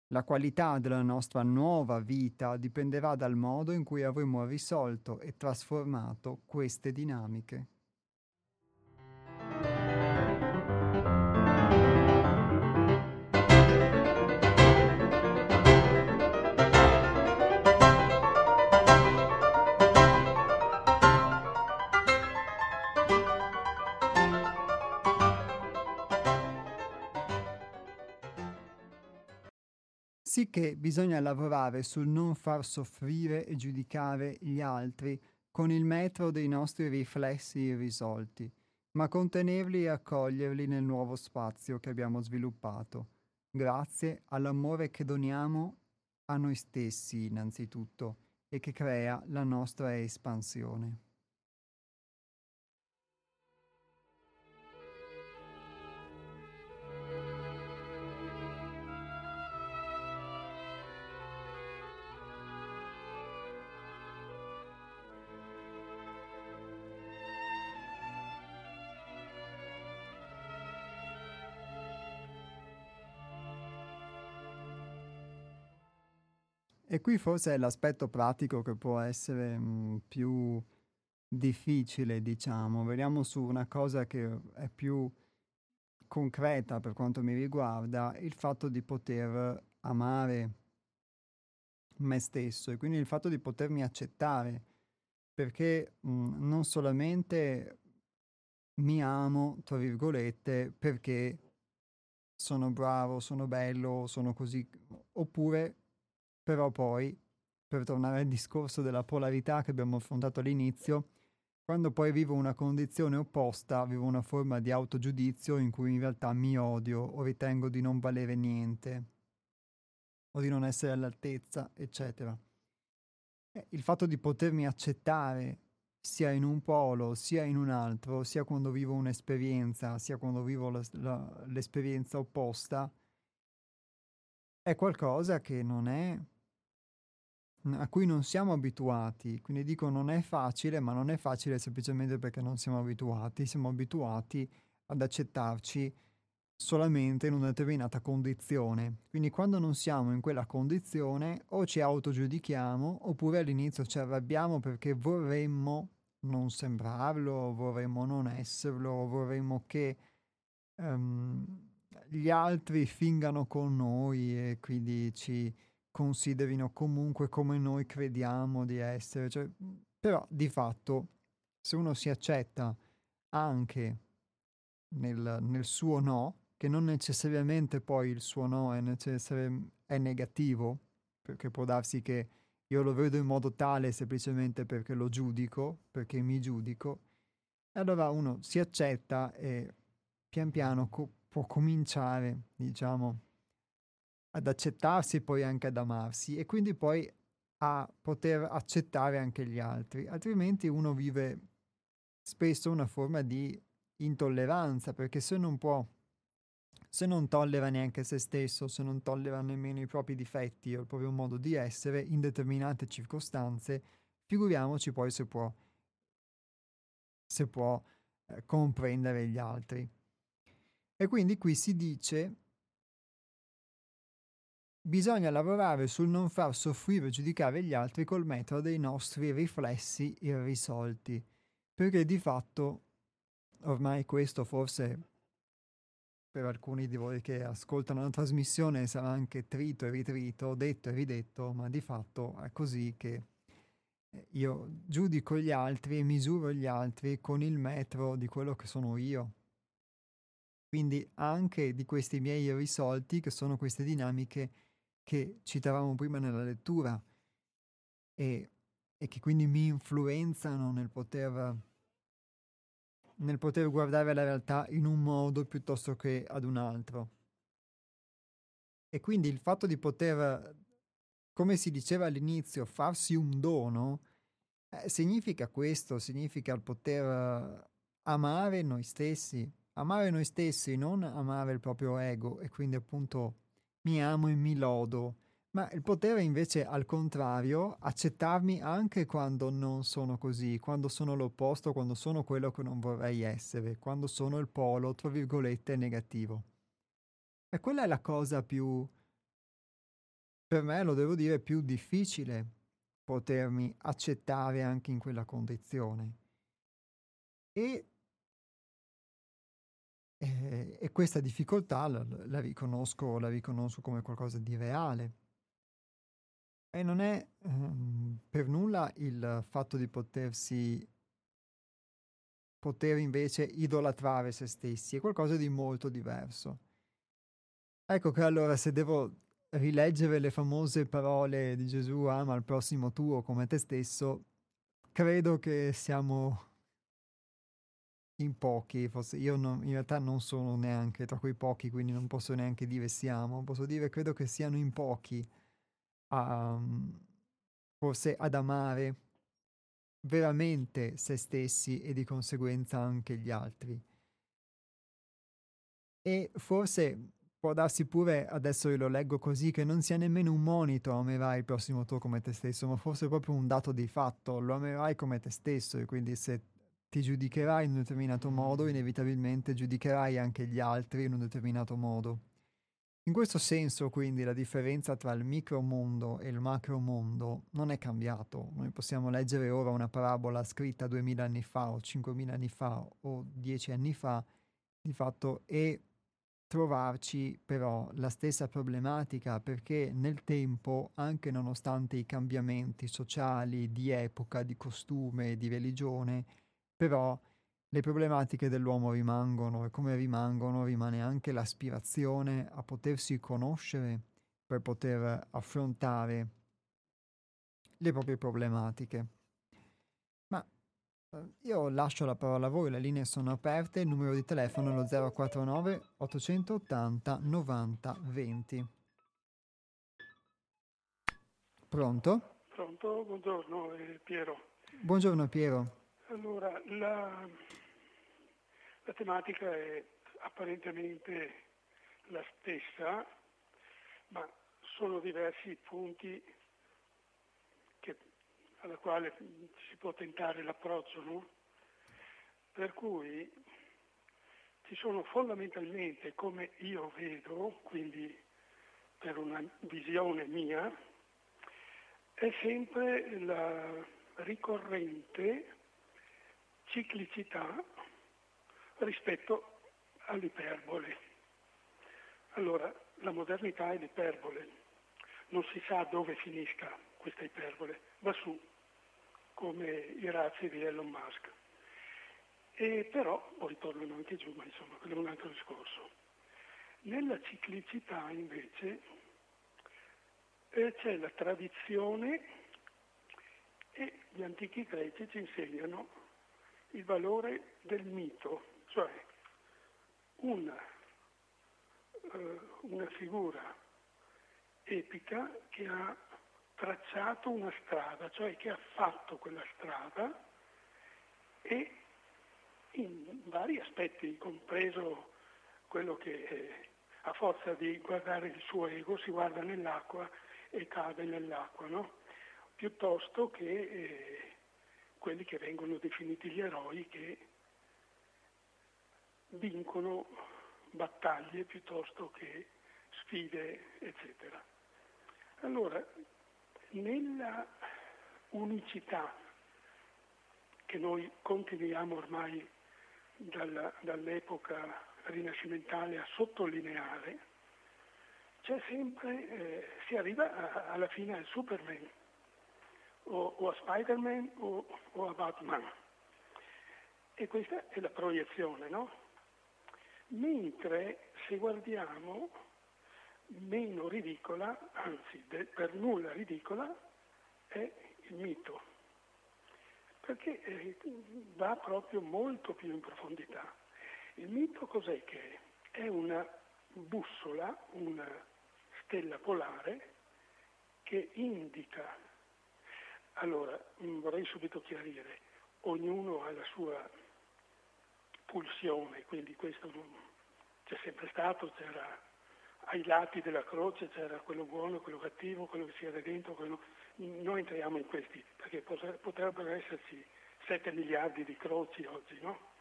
[SPEAKER 1] La qualità della nostra nuova vita dipenderà dal modo in cui avremo risolto e trasformato queste dinamiche. Sì che bisogna lavorare sul non far soffrire e giudicare gli altri con il metro dei nostri riflessi irrisolti, ma contenerli e accoglierli nel nuovo spazio che abbiamo sviluppato, grazie all'amore che doniamo a noi stessi innanzitutto e che crea la nostra espansione. Qui forse è l'aspetto pratico che può essere mh, mm, più difficile, diciamo. Veniamo su una cosa che è più concreta per quanto mi riguarda, il fatto di poter amare me stesso e quindi il fatto di potermi accettare, perché mh, mm, non solamente mi amo, tra virgolette, perché sono bravo, sono bello, sono così, oppure però poi, per tornare al discorso della polarità che abbiamo affrontato all'inizio, quando poi vivo una condizione opposta, vivo una forma di autogiudizio in cui in realtà mi odio o ritengo di non valere niente o di non essere all'altezza, eccetera. Eh, il fatto di potermi accettare sia in un polo sia in un altro, sia quando vivo un'esperienza, sia quando vivo la, la, l'esperienza opposta, è qualcosa che non è a cui non siamo abituati. Quindi dico non è facile, ma non è facile semplicemente perché non siamo abituati, siamo abituati ad accettarci solamente in una determinata condizione. Quindi quando non siamo in quella condizione o ci autogiudichiamo oppure all'inizio ci arrabbiamo perché vorremmo non sembrarlo, vorremmo non esserlo, vorremmo che um, gli altri fingano con noi e quindi ci considerino comunque come noi crediamo di essere. Cioè, però di fatto, se uno si accetta anche nel, nel, suo no, che non necessariamente poi il suo no è, necessari- è negativo, perché può darsi che io lo vedo in modo tale semplicemente perché lo giudico, perché mi giudico, allora uno si accetta e pian piano co- può cominciare, diciamo, ad accettarsi e poi anche ad amarsi e quindi poi a poter accettare anche gli altri, altrimenti uno vive spesso una forma di intolleranza perché se non può, se non tollera neanche se stesso, se non tollera nemmeno i propri difetti o il proprio modo di essere in determinate circostanze, figuriamoci poi se può, se può eh, comprendere gli altri. E quindi qui si dice Bisogna lavorare sul non far soffrire o giudicare gli altri col metodo dei nostri riflessi irrisolti, perché di fatto ormai questo forse per alcuni di voi che ascoltano la trasmissione sarà anche trito e ritrito, detto e ridetto, ma di fatto è così che eh, io giudico gli altri e misuro gli altri con il metro di quello che sono io. Quindi anche di questi miei irrisolti, che sono queste dinamiche che citavamo prima nella lettura e, e che quindi mi influenzano nel poter, nel poter guardare la realtà in un modo piuttosto che ad un altro. E quindi il fatto di poter, come si diceva all'inizio, farsi un dono, eh, significa questo, significa il poter amare noi stessi, amare noi stessi, non amare il proprio ego e quindi appunto mi amo e mi lodo, ma il potere invece al contrario, accettarmi anche quando non sono così, quando sono l'opposto, quando sono quello che non vorrei essere, quando sono il polo, tra virgolette, negativo. E quella è la cosa più per me, lo devo dire, più difficile potermi accettare anche in quella condizione. E, e, e questa difficoltà la, la, riconosco, la riconosco come qualcosa di reale. E non è um, per nulla il fatto di potersi poter invece idolatrare se stessi, è qualcosa di molto diverso. Ecco che allora se devo rileggere le famose parole di Gesù, ama il prossimo tuo come te stesso, credo che siamo in pochi, forse io non, in realtà non sono neanche tra quei pochi, quindi non posso neanche dire siamo, posso dire credo che siano in pochi a, forse ad amare veramente se stessi e di conseguenza anche gli altri. E forse può darsi pure, adesso io lo leggo così, che non sia nemmeno un monito amerai il prossimo tuo come te stesso, ma forse proprio un dato di fatto, lo amerai come te stesso e quindi se ti giudicherai in un determinato modo, inevitabilmente giudicherai anche gli altri in un determinato modo. In questo senso, quindi, la differenza tra il micromondo e il macromondo non è cambiato. Noi possiamo leggere ora una parabola scritta duemila anni fa o cinquemila anni fa o dieci anni fa, di fatto, e trovarci però la stessa problematica perché nel tempo, anche nonostante i cambiamenti sociali, di epoca, di costume, di religione, però le problematiche dell'uomo rimangono e come rimangono rimane anche l'aspirazione a potersi conoscere per poter affrontare le proprie problematiche. Eh, io lascio la parola a voi, le linee sono aperte, il numero di telefono è lo 049 880 90 20. Pronto?
[SPEAKER 3] Pronto, buongiorno eh, Piero.
[SPEAKER 1] Buongiorno Piero.
[SPEAKER 3] Allora, la, la tematica è apparentemente la stessa, ma sono diversi punti alla quale si può tentare l'approccio, no? Per cui ci sono fondamentalmente, come io vedo, quindi per una visione mia, è sempre la ricorrente ciclicità rispetto all'iperbole. Allora, la modernità è l'iperbole, non si sa dove finisca questa iperbole, va su come i razzi di Elon Musk. E però poi tornano anche giù, ma insomma quello è un altro discorso. Nella ciclicità invece eh, c'è la tradizione e gli antichi greci ci insegnano il valore del mito, cioè una, eh, una figura epica che ha tracciato una strada, cioè che ha fatto quella strada e in vari aspetti, compreso quello che eh, a forza di guardare il suo ego si guarda nell'acqua e cade nell'acqua, no? piuttosto che eh, quelli che vengono definiti gli eroi che vincono battaglie piuttosto che sfide, eccetera. Allora, nella unicità che noi continuiamo ormai dalla, dall'epoca rinascimentale a sottolineare, c'è sempre, eh, si arriva a, alla fine al Superman, o, o a Spider-Man o, o, a Batman. E questa è la proiezione, no? Mentre se guardiamo meno ridicola, anzi de, per nulla ridicola, è il mito, perché eh, va proprio molto più in profondità. Il mito cos'è che è? È una bussola, una stella polare che indica, allora vorrei subito chiarire, ognuno ha la sua pulsione, quindi questo c'è sempre stato, c'era ai lati della croce c'era quello buono, quello cattivo, quello che c'era dentro, quello... noi entriamo in questi, perché potrebbero esserci 7 miliardi di croci oggi, no?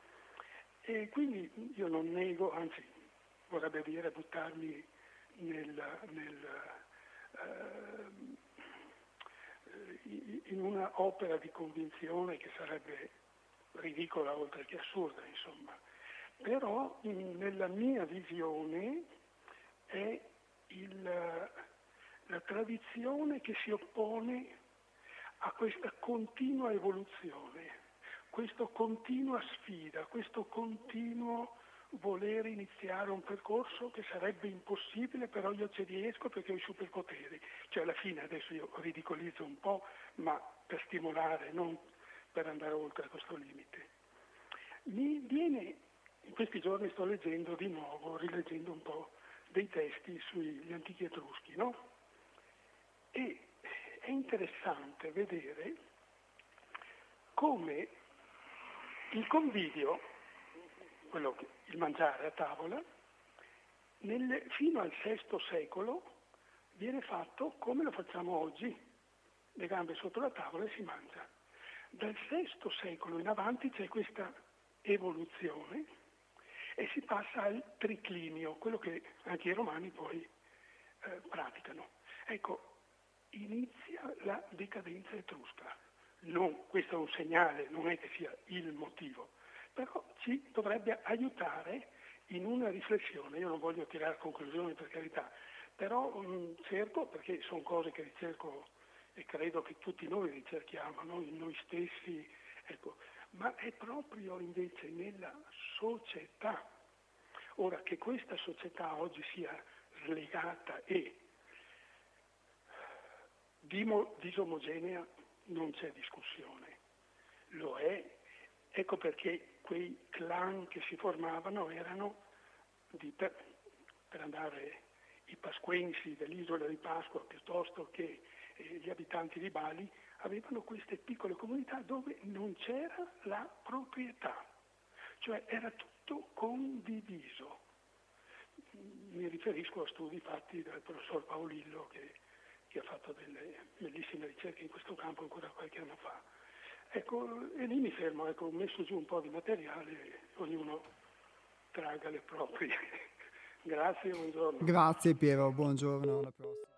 [SPEAKER 3] E quindi io non nego, anzi vorrebbe dire buttarmi nel, nel eh, in una opera di convinzione che sarebbe ridicola oltre che assurda, insomma. Però in, nella mia visione è il, la tradizione che si oppone a questa continua evoluzione, questa continua sfida, questo continuo voler iniziare un percorso che sarebbe impossibile, però io ci riesco perché ho i superpoteri. Cioè alla fine adesso io ridicolizzo un po', ma per stimolare, non per andare oltre questo limite. Mi viene, in questi giorni sto leggendo di nuovo, rileggendo un po' dei testi sugli antichi etruschi, no? E è interessante vedere come il convivio, quello che, il mangiare a tavola, nel, fino al VI secolo viene fatto come lo facciamo oggi, le gambe sotto la tavola e si mangia. Dal VI secolo in avanti c'è questa evoluzione e si passa al triclinio, quello che anche i romani poi eh, praticano. Ecco, inizia la decadenza etrusca. Non, questo è un segnale, non è che sia il motivo, però ci dovrebbe aiutare in una riflessione. Io non voglio tirare conclusioni per carità, però mh, mm, cerco, perché sono cose che ricerco e credo che tutti noi ricerchiamo, noi, noi stessi, ecco, ma è proprio invece nella società. Ora che questa società oggi sia slegata e disomogenea non c'è discussione, lo è, ecco perché quei clan che si formavano erano di, per, per andare i pasquensi dell'isola di Pasqua piuttosto che eh, gli abitanti di Bali avevano queste piccole comunità dove non c'era la proprietà, cioè era tutto condiviso. Mi riferisco a studi fatti dal professor Paolillo che, che ha fatto delle bellissime ricerche in questo campo ancora qualche anno fa. Ecco, e lì mi fermo, ecco, ho messo giù un po' di materiale, ognuno traga le proprie. Grazie, buongiorno.
[SPEAKER 1] Grazie Piero, buongiorno, alla prossima.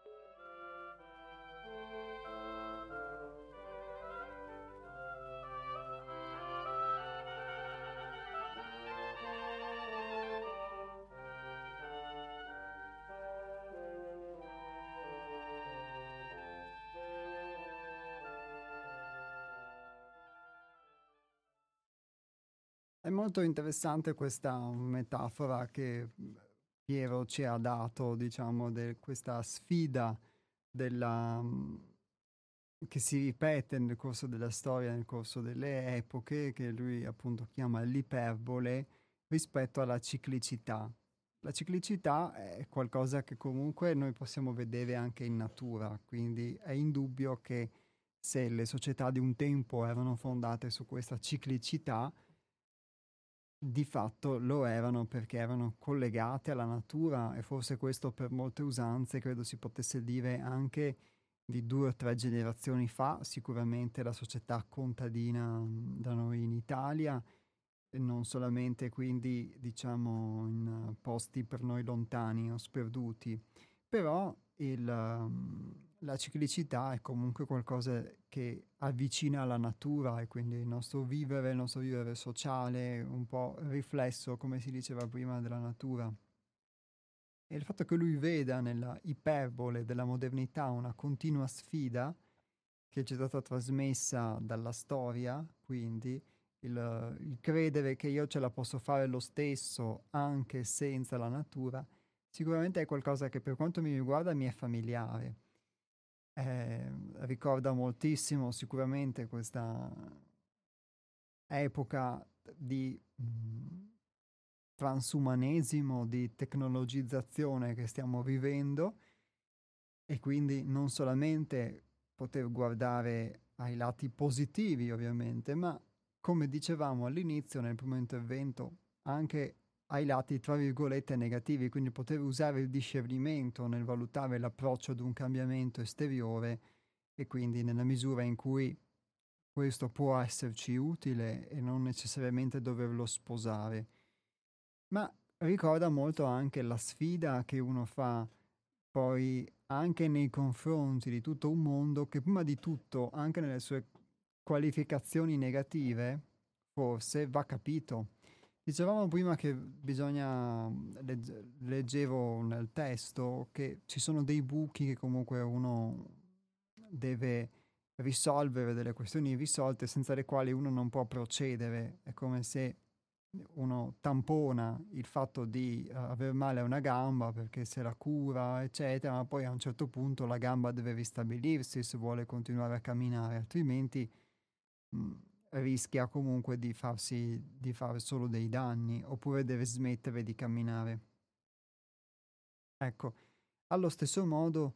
[SPEAKER 1] Molto interessante questa metafora che Piero ci ha dato, diciamo, di questa sfida della, che si ripete nel corso della storia, nel corso delle epoche, che lui appunto chiama l'iperbole, rispetto alla ciclicità. La ciclicità è qualcosa che comunque noi possiamo vedere anche in natura, quindi è indubbio che se le società di un tempo erano fondate su questa ciclicità, di fatto lo erano perché erano collegate alla natura e forse questo per molte usanze credo si potesse dire anche di due o tre generazioni fa, sicuramente la società contadina da noi in Italia, non solamente quindi diciamo in posti per noi lontani o sperduti, però il, la ciclicità è comunque qualcosa che avvicina alla natura e quindi il nostro vivere, il nostro vivere sociale, un po' riflesso, come si diceva prima, della natura. E il fatto che lui veda nella iperbole della modernità una continua sfida che ci è stata trasmessa dalla storia, quindi il, il credere che io ce la posso fare lo stesso anche senza la natura, sicuramente è qualcosa che per quanto mi riguarda mi è familiare eh, ricorda moltissimo sicuramente questa epoca di mh, mm, transumanesimo, di tecnologizzazione che stiamo vivendo e quindi non solamente poter guardare ai lati positivi ovviamente, ma come dicevamo all'inizio nel primo intervento anche ai lati, tra virgolette, negativi, quindi poter usare il discernimento nel valutare l'approccio ad un cambiamento esteriore e quindi nella misura in cui questo può esserci utile e non necessariamente doverlo sposare. Ma ricorda molto anche la sfida che uno fa poi anche nei confronti di tutto un mondo che prima di tutto, anche nelle sue qualificazioni negative, forse va capito. Dicevamo prima che bisogna, legge, leggevo nel testo, che ci sono dei buchi che comunque uno deve risolvere, delle questioni risolte senza le quali uno non può procedere. È come se uno tampona il fatto di uh, aver male a una gamba perché se la cura, eccetera, ma poi a un certo punto la gamba deve ristabilirsi se vuole continuare a camminare, altrimenti mh, mm, rischia comunque di farsi di fare solo dei danni oppure deve smettere di camminare. Ecco, allo stesso modo,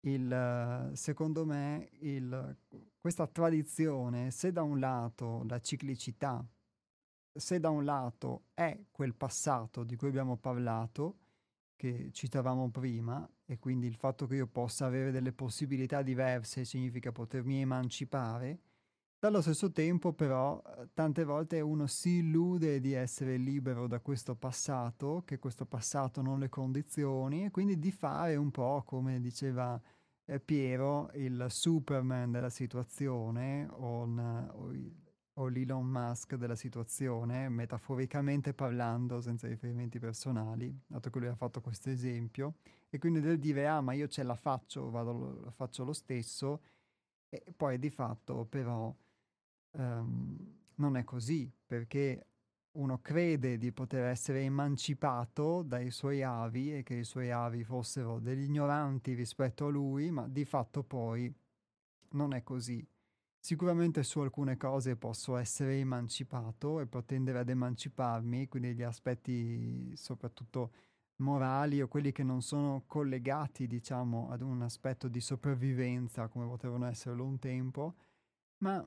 [SPEAKER 1] il, secondo me, il, questa tradizione, se da un lato la ciclicità se da un lato è quel passato di cui abbiamo parlato, che citavamo prima, e quindi il fatto che io possa avere delle possibilità diverse significa potermi emancipare, dallo stesso tempo però tante volte uno si illude di essere libero da questo passato, che questo passato non le condizioni, e quindi di fare un po' come diceva eh, Piero, il Superman della situazione o, un, o o l'Elon Musk della situazione, metaforicamente parlando, senza riferimenti personali, dato che lui ha fatto questo esempio, e quindi del dire, ah, ma io ce la faccio, vado, la faccio lo stesso, e poi di fatto però um, non è così, perché uno crede di poter essere emancipato dai suoi avi e che i suoi avi fossero degli ignoranti rispetto a lui, ma di fatto poi non è così. Sicuramente su alcune cose posso essere emancipato e tendere ad emanciparmi, quindi gli aspetti soprattutto morali o quelli che non sono collegati, diciamo, ad un aspetto di sopravvivenza come potevano esserlo un tempo, ma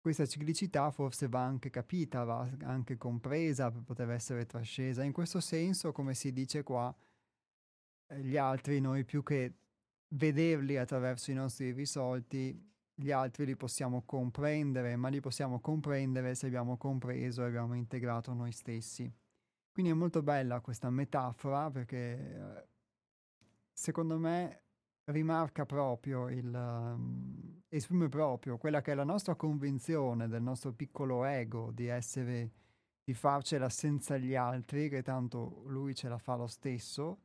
[SPEAKER 1] questa ciclicità forse va anche capita, va anche compresa per poter essere trascesa. In questo senso, come si dice qua, eh, gli altri noi più che vederli attraverso i nostri risolti, gli altri li possiamo comprendere, ma li possiamo comprendere se abbiamo compreso e abbiamo integrato noi stessi. Quindi è molto bella questa metafora perché eh, secondo me rimarca proprio il um, esprime proprio quella che è la nostra convinzione del nostro piccolo ego di essere di farcela senza gli altri, che tanto lui ce la fa lo stesso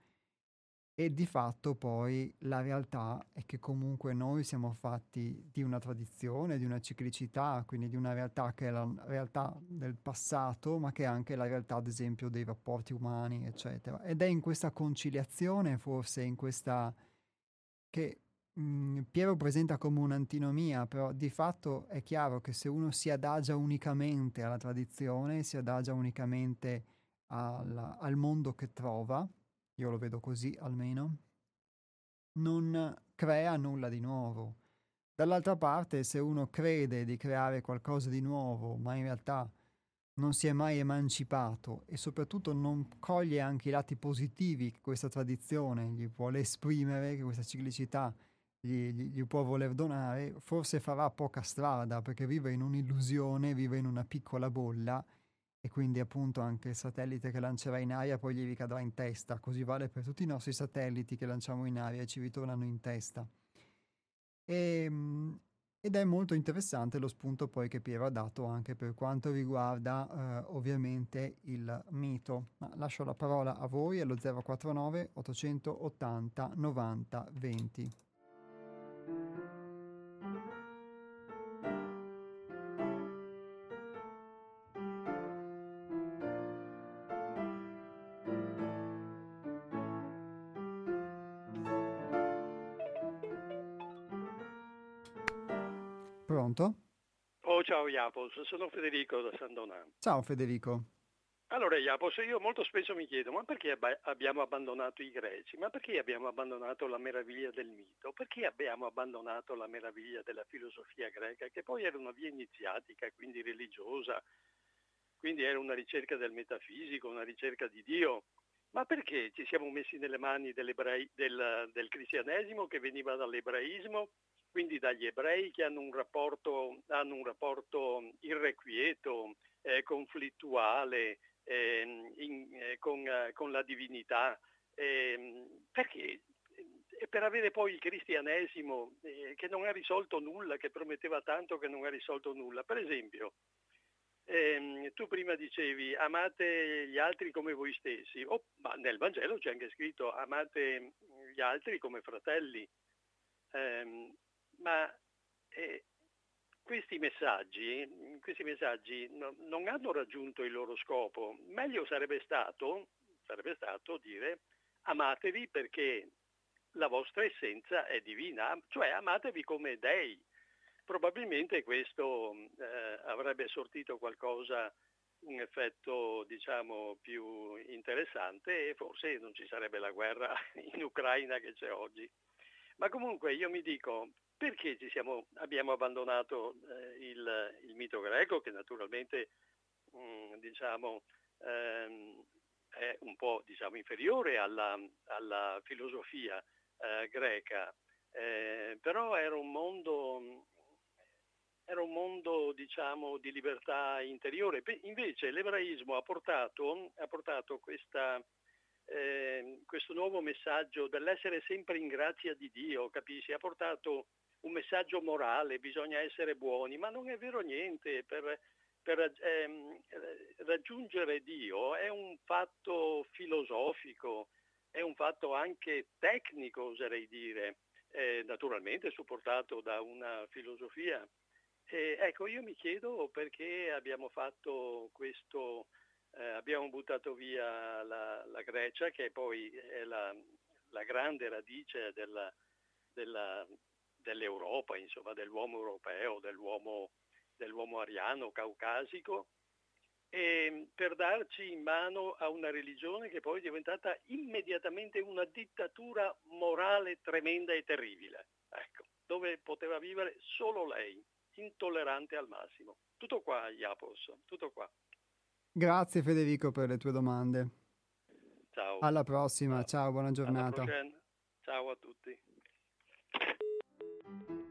[SPEAKER 1] e di fatto poi la realtà è che comunque noi siamo fatti di una tradizione, di una ciclicità, quindi di una realtà che è la realtà del passato, ma che è anche la realtà, ad esempio, dei rapporti umani, eccetera. Ed è in questa conciliazione, forse, in questa che mh, mhmm, Piero presenta come un'antinomia, però di fatto è chiaro che se uno si adagia unicamente alla tradizione, si adagia unicamente al, al mondo che trova, io lo vedo così almeno, non crea nulla di nuovo. Dall'altra parte, se uno crede di creare qualcosa di nuovo, ma in realtà non si è mai emancipato e soprattutto non coglie anche i lati positivi che questa tradizione gli vuole esprimere, che questa ciclicità gli, gli, gli può voler donare, forse farà poca strada perché vive in un'illusione, vive in una piccola bolla e quindi appunto anche il satellite che lancerà in aria poi gli ricadrà in testa, così vale per tutti i nostri satelliti che lanciamo in aria e ci ritornano in testa. E, ehm, ed è molto interessante lo spunto poi che Piero ha dato anche per quanto riguarda eh, ovviamente il mito. Ma lascio la parola a voi allo 049 880 90 20.
[SPEAKER 4] Ciao Iapos, sono Federico da San Donato.
[SPEAKER 1] Ciao Federico.
[SPEAKER 4] Allora Iapos, io molto spesso mi chiedo, ma perché ab- abbiamo abbandonato i greci? Ma perché abbiamo abbandonato la meraviglia del mito? Perché abbiamo abbandonato la meraviglia della filosofia greca, che poi era una via iniziatica, quindi religiosa, quindi era una ricerca del metafisico, una ricerca di Dio? Ma perché ci siamo messi nelle mani del, del cristianesimo che veniva dall'ebraismo quindi dagli ebrei che hanno un rapporto, hanno un rapporto irrequieto, eh, conflittuale eh, in, eh, con, con, la divinità, ehm, perché e per avere poi il cristianesimo eh, che non ha risolto nulla, che prometteva tanto che non ha risolto nulla. Per esempio, ehm, tu prima dicevi amate gli altri come voi stessi, oh, ma nel Vangelo c'è anche scritto amate gli altri come fratelli, eh, ma eh, questi messaggi, questi messaggi no, non hanno raggiunto il loro scopo. Meglio sarebbe stato, sarebbe stato dire amatevi perché la vostra essenza è divina, cioè amatevi come dei. Probabilmente questo eh, avrebbe sortito qualcosa, un effetto diciamo più interessante e forse non ci sarebbe la guerra in Ucraina che c'è oggi. Ma comunque io mi dico, perché siamo, abbiamo abbandonato eh, il, il, mito greco che naturalmente mh, mm, diciamo, ehm, è un po' diciamo, inferiore alla, alla filosofia eh, greca, eh, però era un mondo, era un mondo diciamo, di libertà interiore. Invece l'ebraismo ha portato, ha portato questa, eh, questo nuovo messaggio dell'essere sempre in grazia di Dio, capisci? Ha portato un messaggio morale, bisogna essere buoni, ma non è vero niente. Per, per ehm, raggiungere Dio è un fatto filosofico, è un fatto anche tecnico, oserei dire, eh, naturalmente supportato da una filosofia. E, ecco, io mi chiedo perché abbiamo fatto questo, eh, abbiamo buttato via la, la, Grecia, che poi è la, la grande radice della, della, dell'Europa, insomma, dell'uomo europeo, dell'uomo, dell'uomo ariano, caucasico, e per darci in mano a una religione che poi è diventata immediatamente una dittatura morale tremenda e terribile, ecco, dove poteva vivere solo lei, intollerante al massimo. Tutto qua, Iapos, tutto qua.
[SPEAKER 1] Grazie Federico per le tue domande.
[SPEAKER 4] Ciao.
[SPEAKER 1] Alla prossima, ciao, ciao buona giornata.
[SPEAKER 4] Ciao a tutti.
[SPEAKER 1] E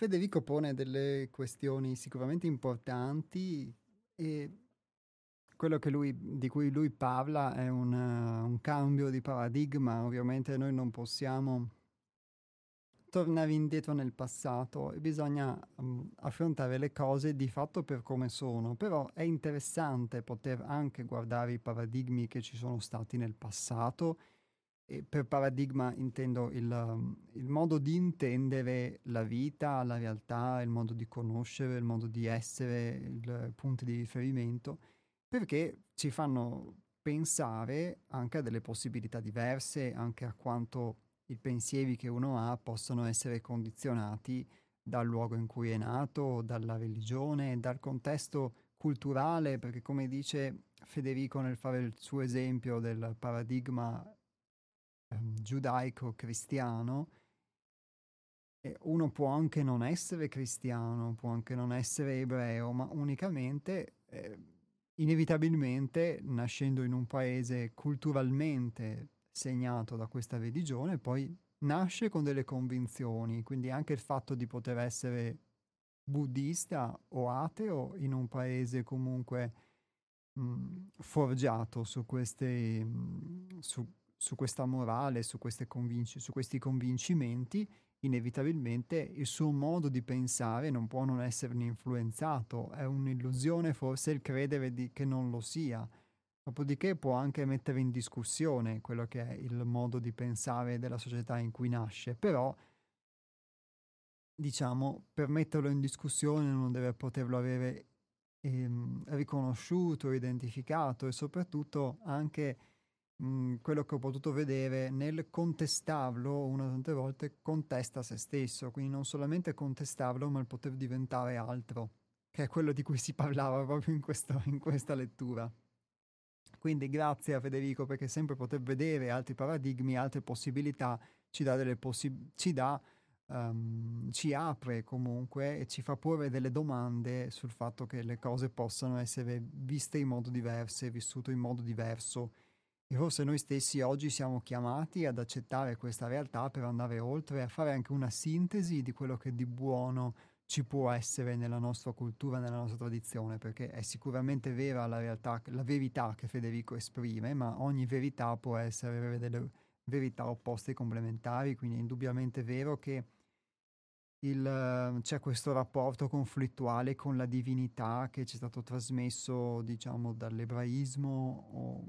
[SPEAKER 1] Federico pone delle questioni sicuramente importanti e quello lui, di cui lui parla è un, uh, un, cambio di paradigma. Ovviamente noi non possiamo tornare indietro nel passato e bisogna um, affrontare le cose di fatto per come sono. Però è interessante poter anche guardare i paradigmi che ci sono stati nel passato per paradigma intendo il, il, modo di intendere la vita, la realtà, il modo di conoscere, il modo di essere, i punti di riferimento, perché ci fanno pensare anche a delle possibilità diverse, anche a quanto i pensieri che uno ha possono essere condizionati dal luogo in cui è nato, dalla religione, dal contesto culturale, perché come dice Federico nel fare il suo esempio del paradigma Ehm, giudaico-cristiano, uno può anche non essere cristiano, può anche non essere ebreo, ma unicamente, eh, inevitabilmente, nascendo in un paese culturalmente segnato da questa religione, poi nasce con delle convinzioni, quindi anche il fatto di poter essere buddista o ateo in un paese comunque mh, forgiato su queste, mh, su, su questa morale, su, convinci- su, questi convincimenti, inevitabilmente il suo modo di pensare non può non esserne influenzato. È un'illusione forse il credere di- che non lo sia. Dopodiché può anche mettere in discussione quello che è il modo di pensare della società in cui nasce, però diciamo, per metterlo in discussione non deve poterlo avere ehm, riconosciuto, identificato e soprattutto anche Mhmm, quello che ho potuto vedere nel contestarlo, una tante volte contesta se stesso, quindi non solamente contestarlo, ma il poter diventare altro, che è quello di cui si parlava proprio in, questo, in questa lettura. Quindi grazie a Federico perché sempre poter vedere altri paradigmi, altre possibilità, ci dà, possi- ci dà um, ci apre comunque e ci fa porre delle domande sul fatto che le cose possano essere viste in modo diverso, vissute in modo diverso. E forse noi stessi oggi siamo chiamati ad accettare questa realtà per andare oltre, a fare anche una sintesi di quello che di buono ci può essere nella nostra cultura, nella nostra tradizione, perché è sicuramente vera la realtà, la verità che Federico esprime, ma ogni verità può essere delle verità opposte e complementari, quindi è indubbiamente vero che il, c'è questo rapporto conflittuale con la divinità che ci è stato trasmesso, diciamo, dall'ebraismo o,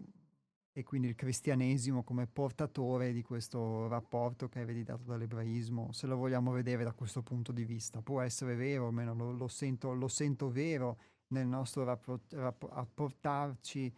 [SPEAKER 1] e quindi il cristianesimo come portatore di questo rapporto che è ereditato dall'ebraismo, se lo vogliamo vedere da questo punto di vista. Può essere vero, almeno lo, lo, sento, lo sento, vero nel nostro rapport, rapportarci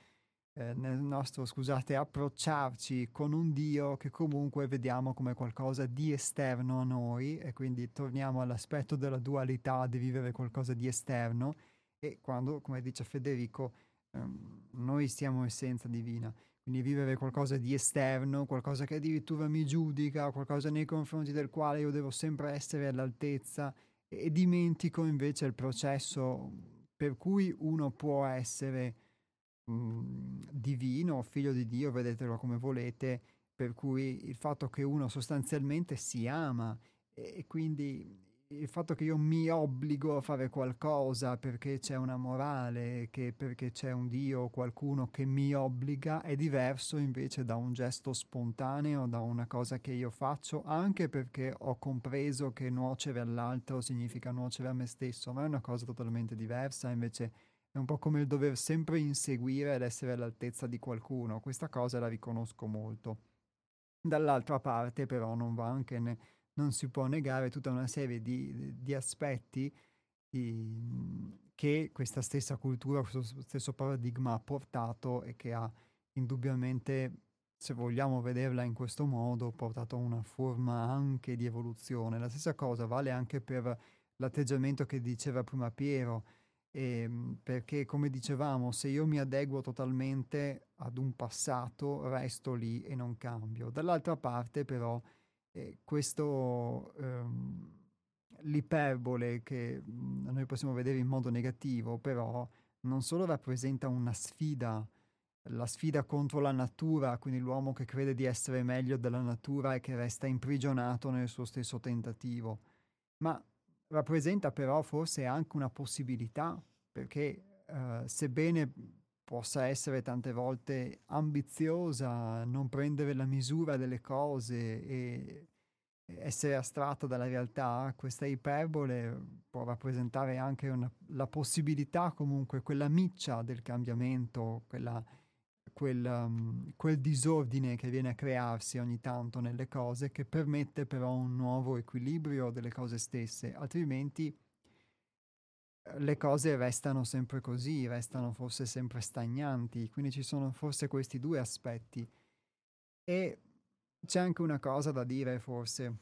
[SPEAKER 1] eh, nel nostro, scusate, approcciarci con un Dio che comunque vediamo come qualcosa di esterno a noi e quindi torniamo all'aspetto della dualità di vivere qualcosa di esterno e quando, come dice Federico, ehm, noi siamo essenza divina. Quindi vivere qualcosa di esterno, qualcosa che addirittura mi giudica, qualcosa nei confronti del quale io devo sempre essere all'altezza e, dimentico invece il processo per cui uno può essere Mhmm, divino, figlio di Dio, vedetelo come volete, per cui il fatto che uno sostanzialmente si ama. E, e quindi il fatto che io mi obbligo a fare qualcosa perché c'è una morale, perché c'è un Dio o qualcuno che mi obbliga, è diverso invece da un gesto spontaneo, da una cosa che io faccio, anche perché ho compreso che nuocere all'altro significa nuocere a me stesso, ma è una cosa totalmente diversa, invece è un po' come il dover sempre inseguire ed essere all'altezza di qualcuno. Questa cosa la riconosco molto. Dall'altra parte, però, non va anche ne, non si può negare tutta una serie di, di aspetti di, che questa stessa cultura, questo stesso paradigma ha portato e che ha indubbiamente, se vogliamo vederla in questo modo, portato a una forma anche di evoluzione. La stessa cosa vale anche per l'atteggiamento che diceva prima Piero Ehm, perché come dicevamo, se io mi adeguo totalmente ad un passato, resto lì e non cambio. Dall'altra parte però eh, questo ehm, l'iperbole che mh, noi possiamo vedere in modo negativo, però non solo rappresenta una sfida, la sfida contro la natura, quindi l'uomo che crede di essere meglio della natura e che resta imprigionato nel suo stesso tentativo, ma rappresenta però forse anche una possibilità, perché uh, sebbene possa essere tante volte ambiziosa, non prendere la misura delle cose e essere astratta dalla realtà, questa iperbole può rappresentare anche una, la possibilità comunque, quella miccia del cambiamento, quella quel, um, quel disordine che viene a crearsi ogni tanto nelle cose che permette però un nuovo equilibrio delle cose stesse, altrimenti le cose restano sempre così, restano forse sempre stagnanti, quindi ci sono forse questi due aspetti. E c'è anche una cosa da dire forse,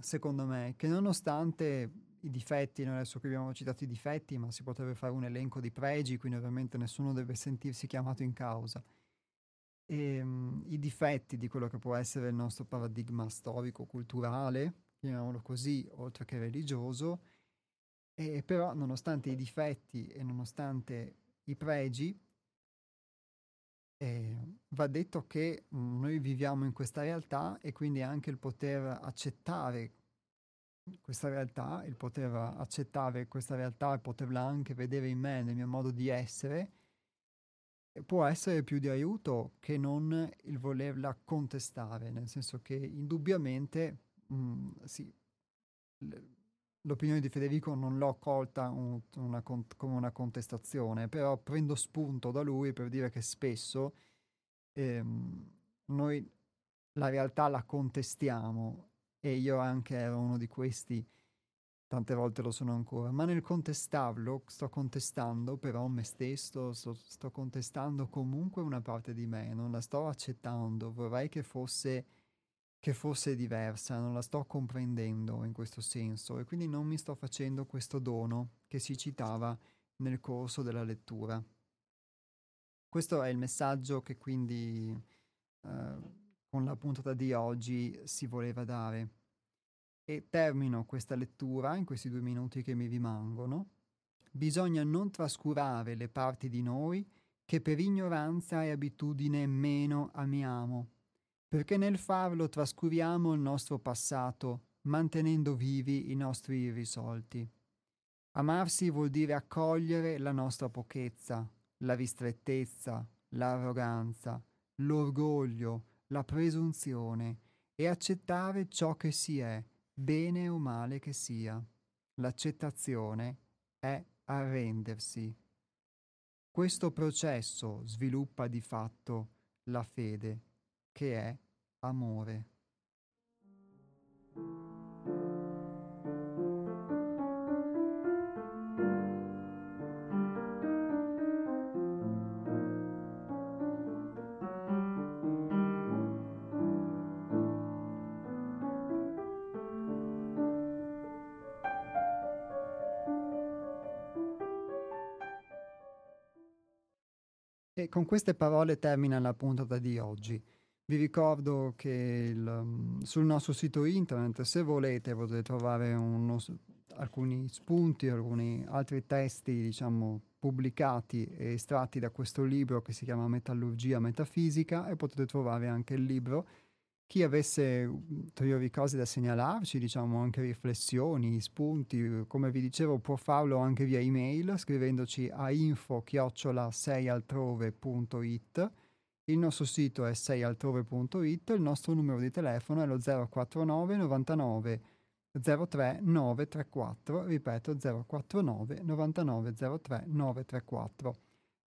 [SPEAKER 1] secondo me, che nonostante i difetti, noi adesso qui abbiamo citato i difetti, ma si potrebbe fare un elenco di pregi, quindi ovviamente nessuno deve sentirsi chiamato in causa. E, um, I difetti di quello che può essere il nostro paradigma storico-culturale, chiamiamolo così, oltre che religioso, e però nonostante i difetti e nonostante i pregi, eh, va detto che noi viviamo in questa realtà e quindi anche il poter accettare questa realtà, il poter accettare questa realtà e poterla anche vedere in me, nel mio modo di essere, può essere più di aiuto che non il volerla contestare, nel senso che indubbiamente, mh, mm, sì, l'opinione di Federico non l'ho colta un, una, come una contestazione, però prendo spunto da lui per dire che spesso ehm, noi la realtà la contestiamo e io anche ero uno di questi, tante volte lo sono ancora, ma nel contestarlo sto contestando però me stesso, sto, sto contestando comunque una parte di me, non la sto accettando, vorrei che fosse, che fosse diversa, non la sto comprendendo in questo senso e quindi non mi sto facendo questo dono che si citava nel corso della lettura. Questo è il messaggio che quindi... Uh, con la puntata di oggi si voleva dare. E termino questa lettura in questi due minuti che mi rimangono. Bisogna non trascurare le parti di noi che per ignoranza e abitudine meno amiamo, perché nel farlo trascuriamo il nostro passato, mantenendo vivi i nostri irrisolti. Amarsi vuol dire accogliere la nostra pochezza, la ristrettezza, l'arroganza, l'orgoglio, la presunzione e accettare ciò che si è, bene o male che sia. L'accettazione è arrendersi. Questo processo sviluppa di fatto la fede, che è amore. E con queste parole termina la puntata di oggi. Vi ricordo che il, mm, sul nostro sito internet, se volete, potete trovare uno, alcuni spunti, alcuni altri testi, diciamo, pubblicati e estratti da questo libro che si chiama Metallurgia Metafisica e potete trovare anche il libro. Chi avesse ulteriori cose da segnalarci, diciamo anche riflessioni, spunti, come vi dicevo può farlo anche via email scrivendoci a info-seialtrove.it il nostro sito è seialtrove.it, il nostro numero di telefono è lo 049 99 03 934, ripeto 049 99 03 934.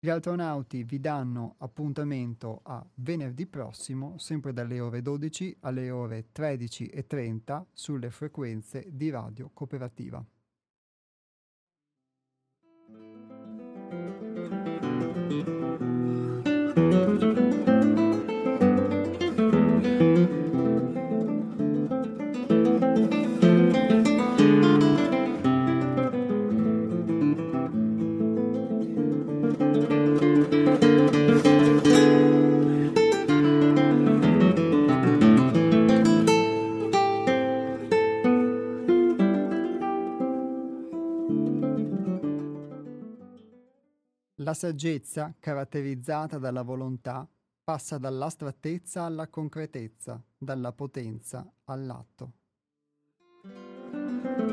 [SPEAKER 1] Gli astronauti vi danno appuntamento a venerdì prossimo, sempre dalle ore 12 alle ore 13.30 sulle frequenze di Radio Cooperativa. La saggezza, caratterizzata dalla volontà, passa dall'astrattezza alla concretezza, dalla potenza all'atto. Thank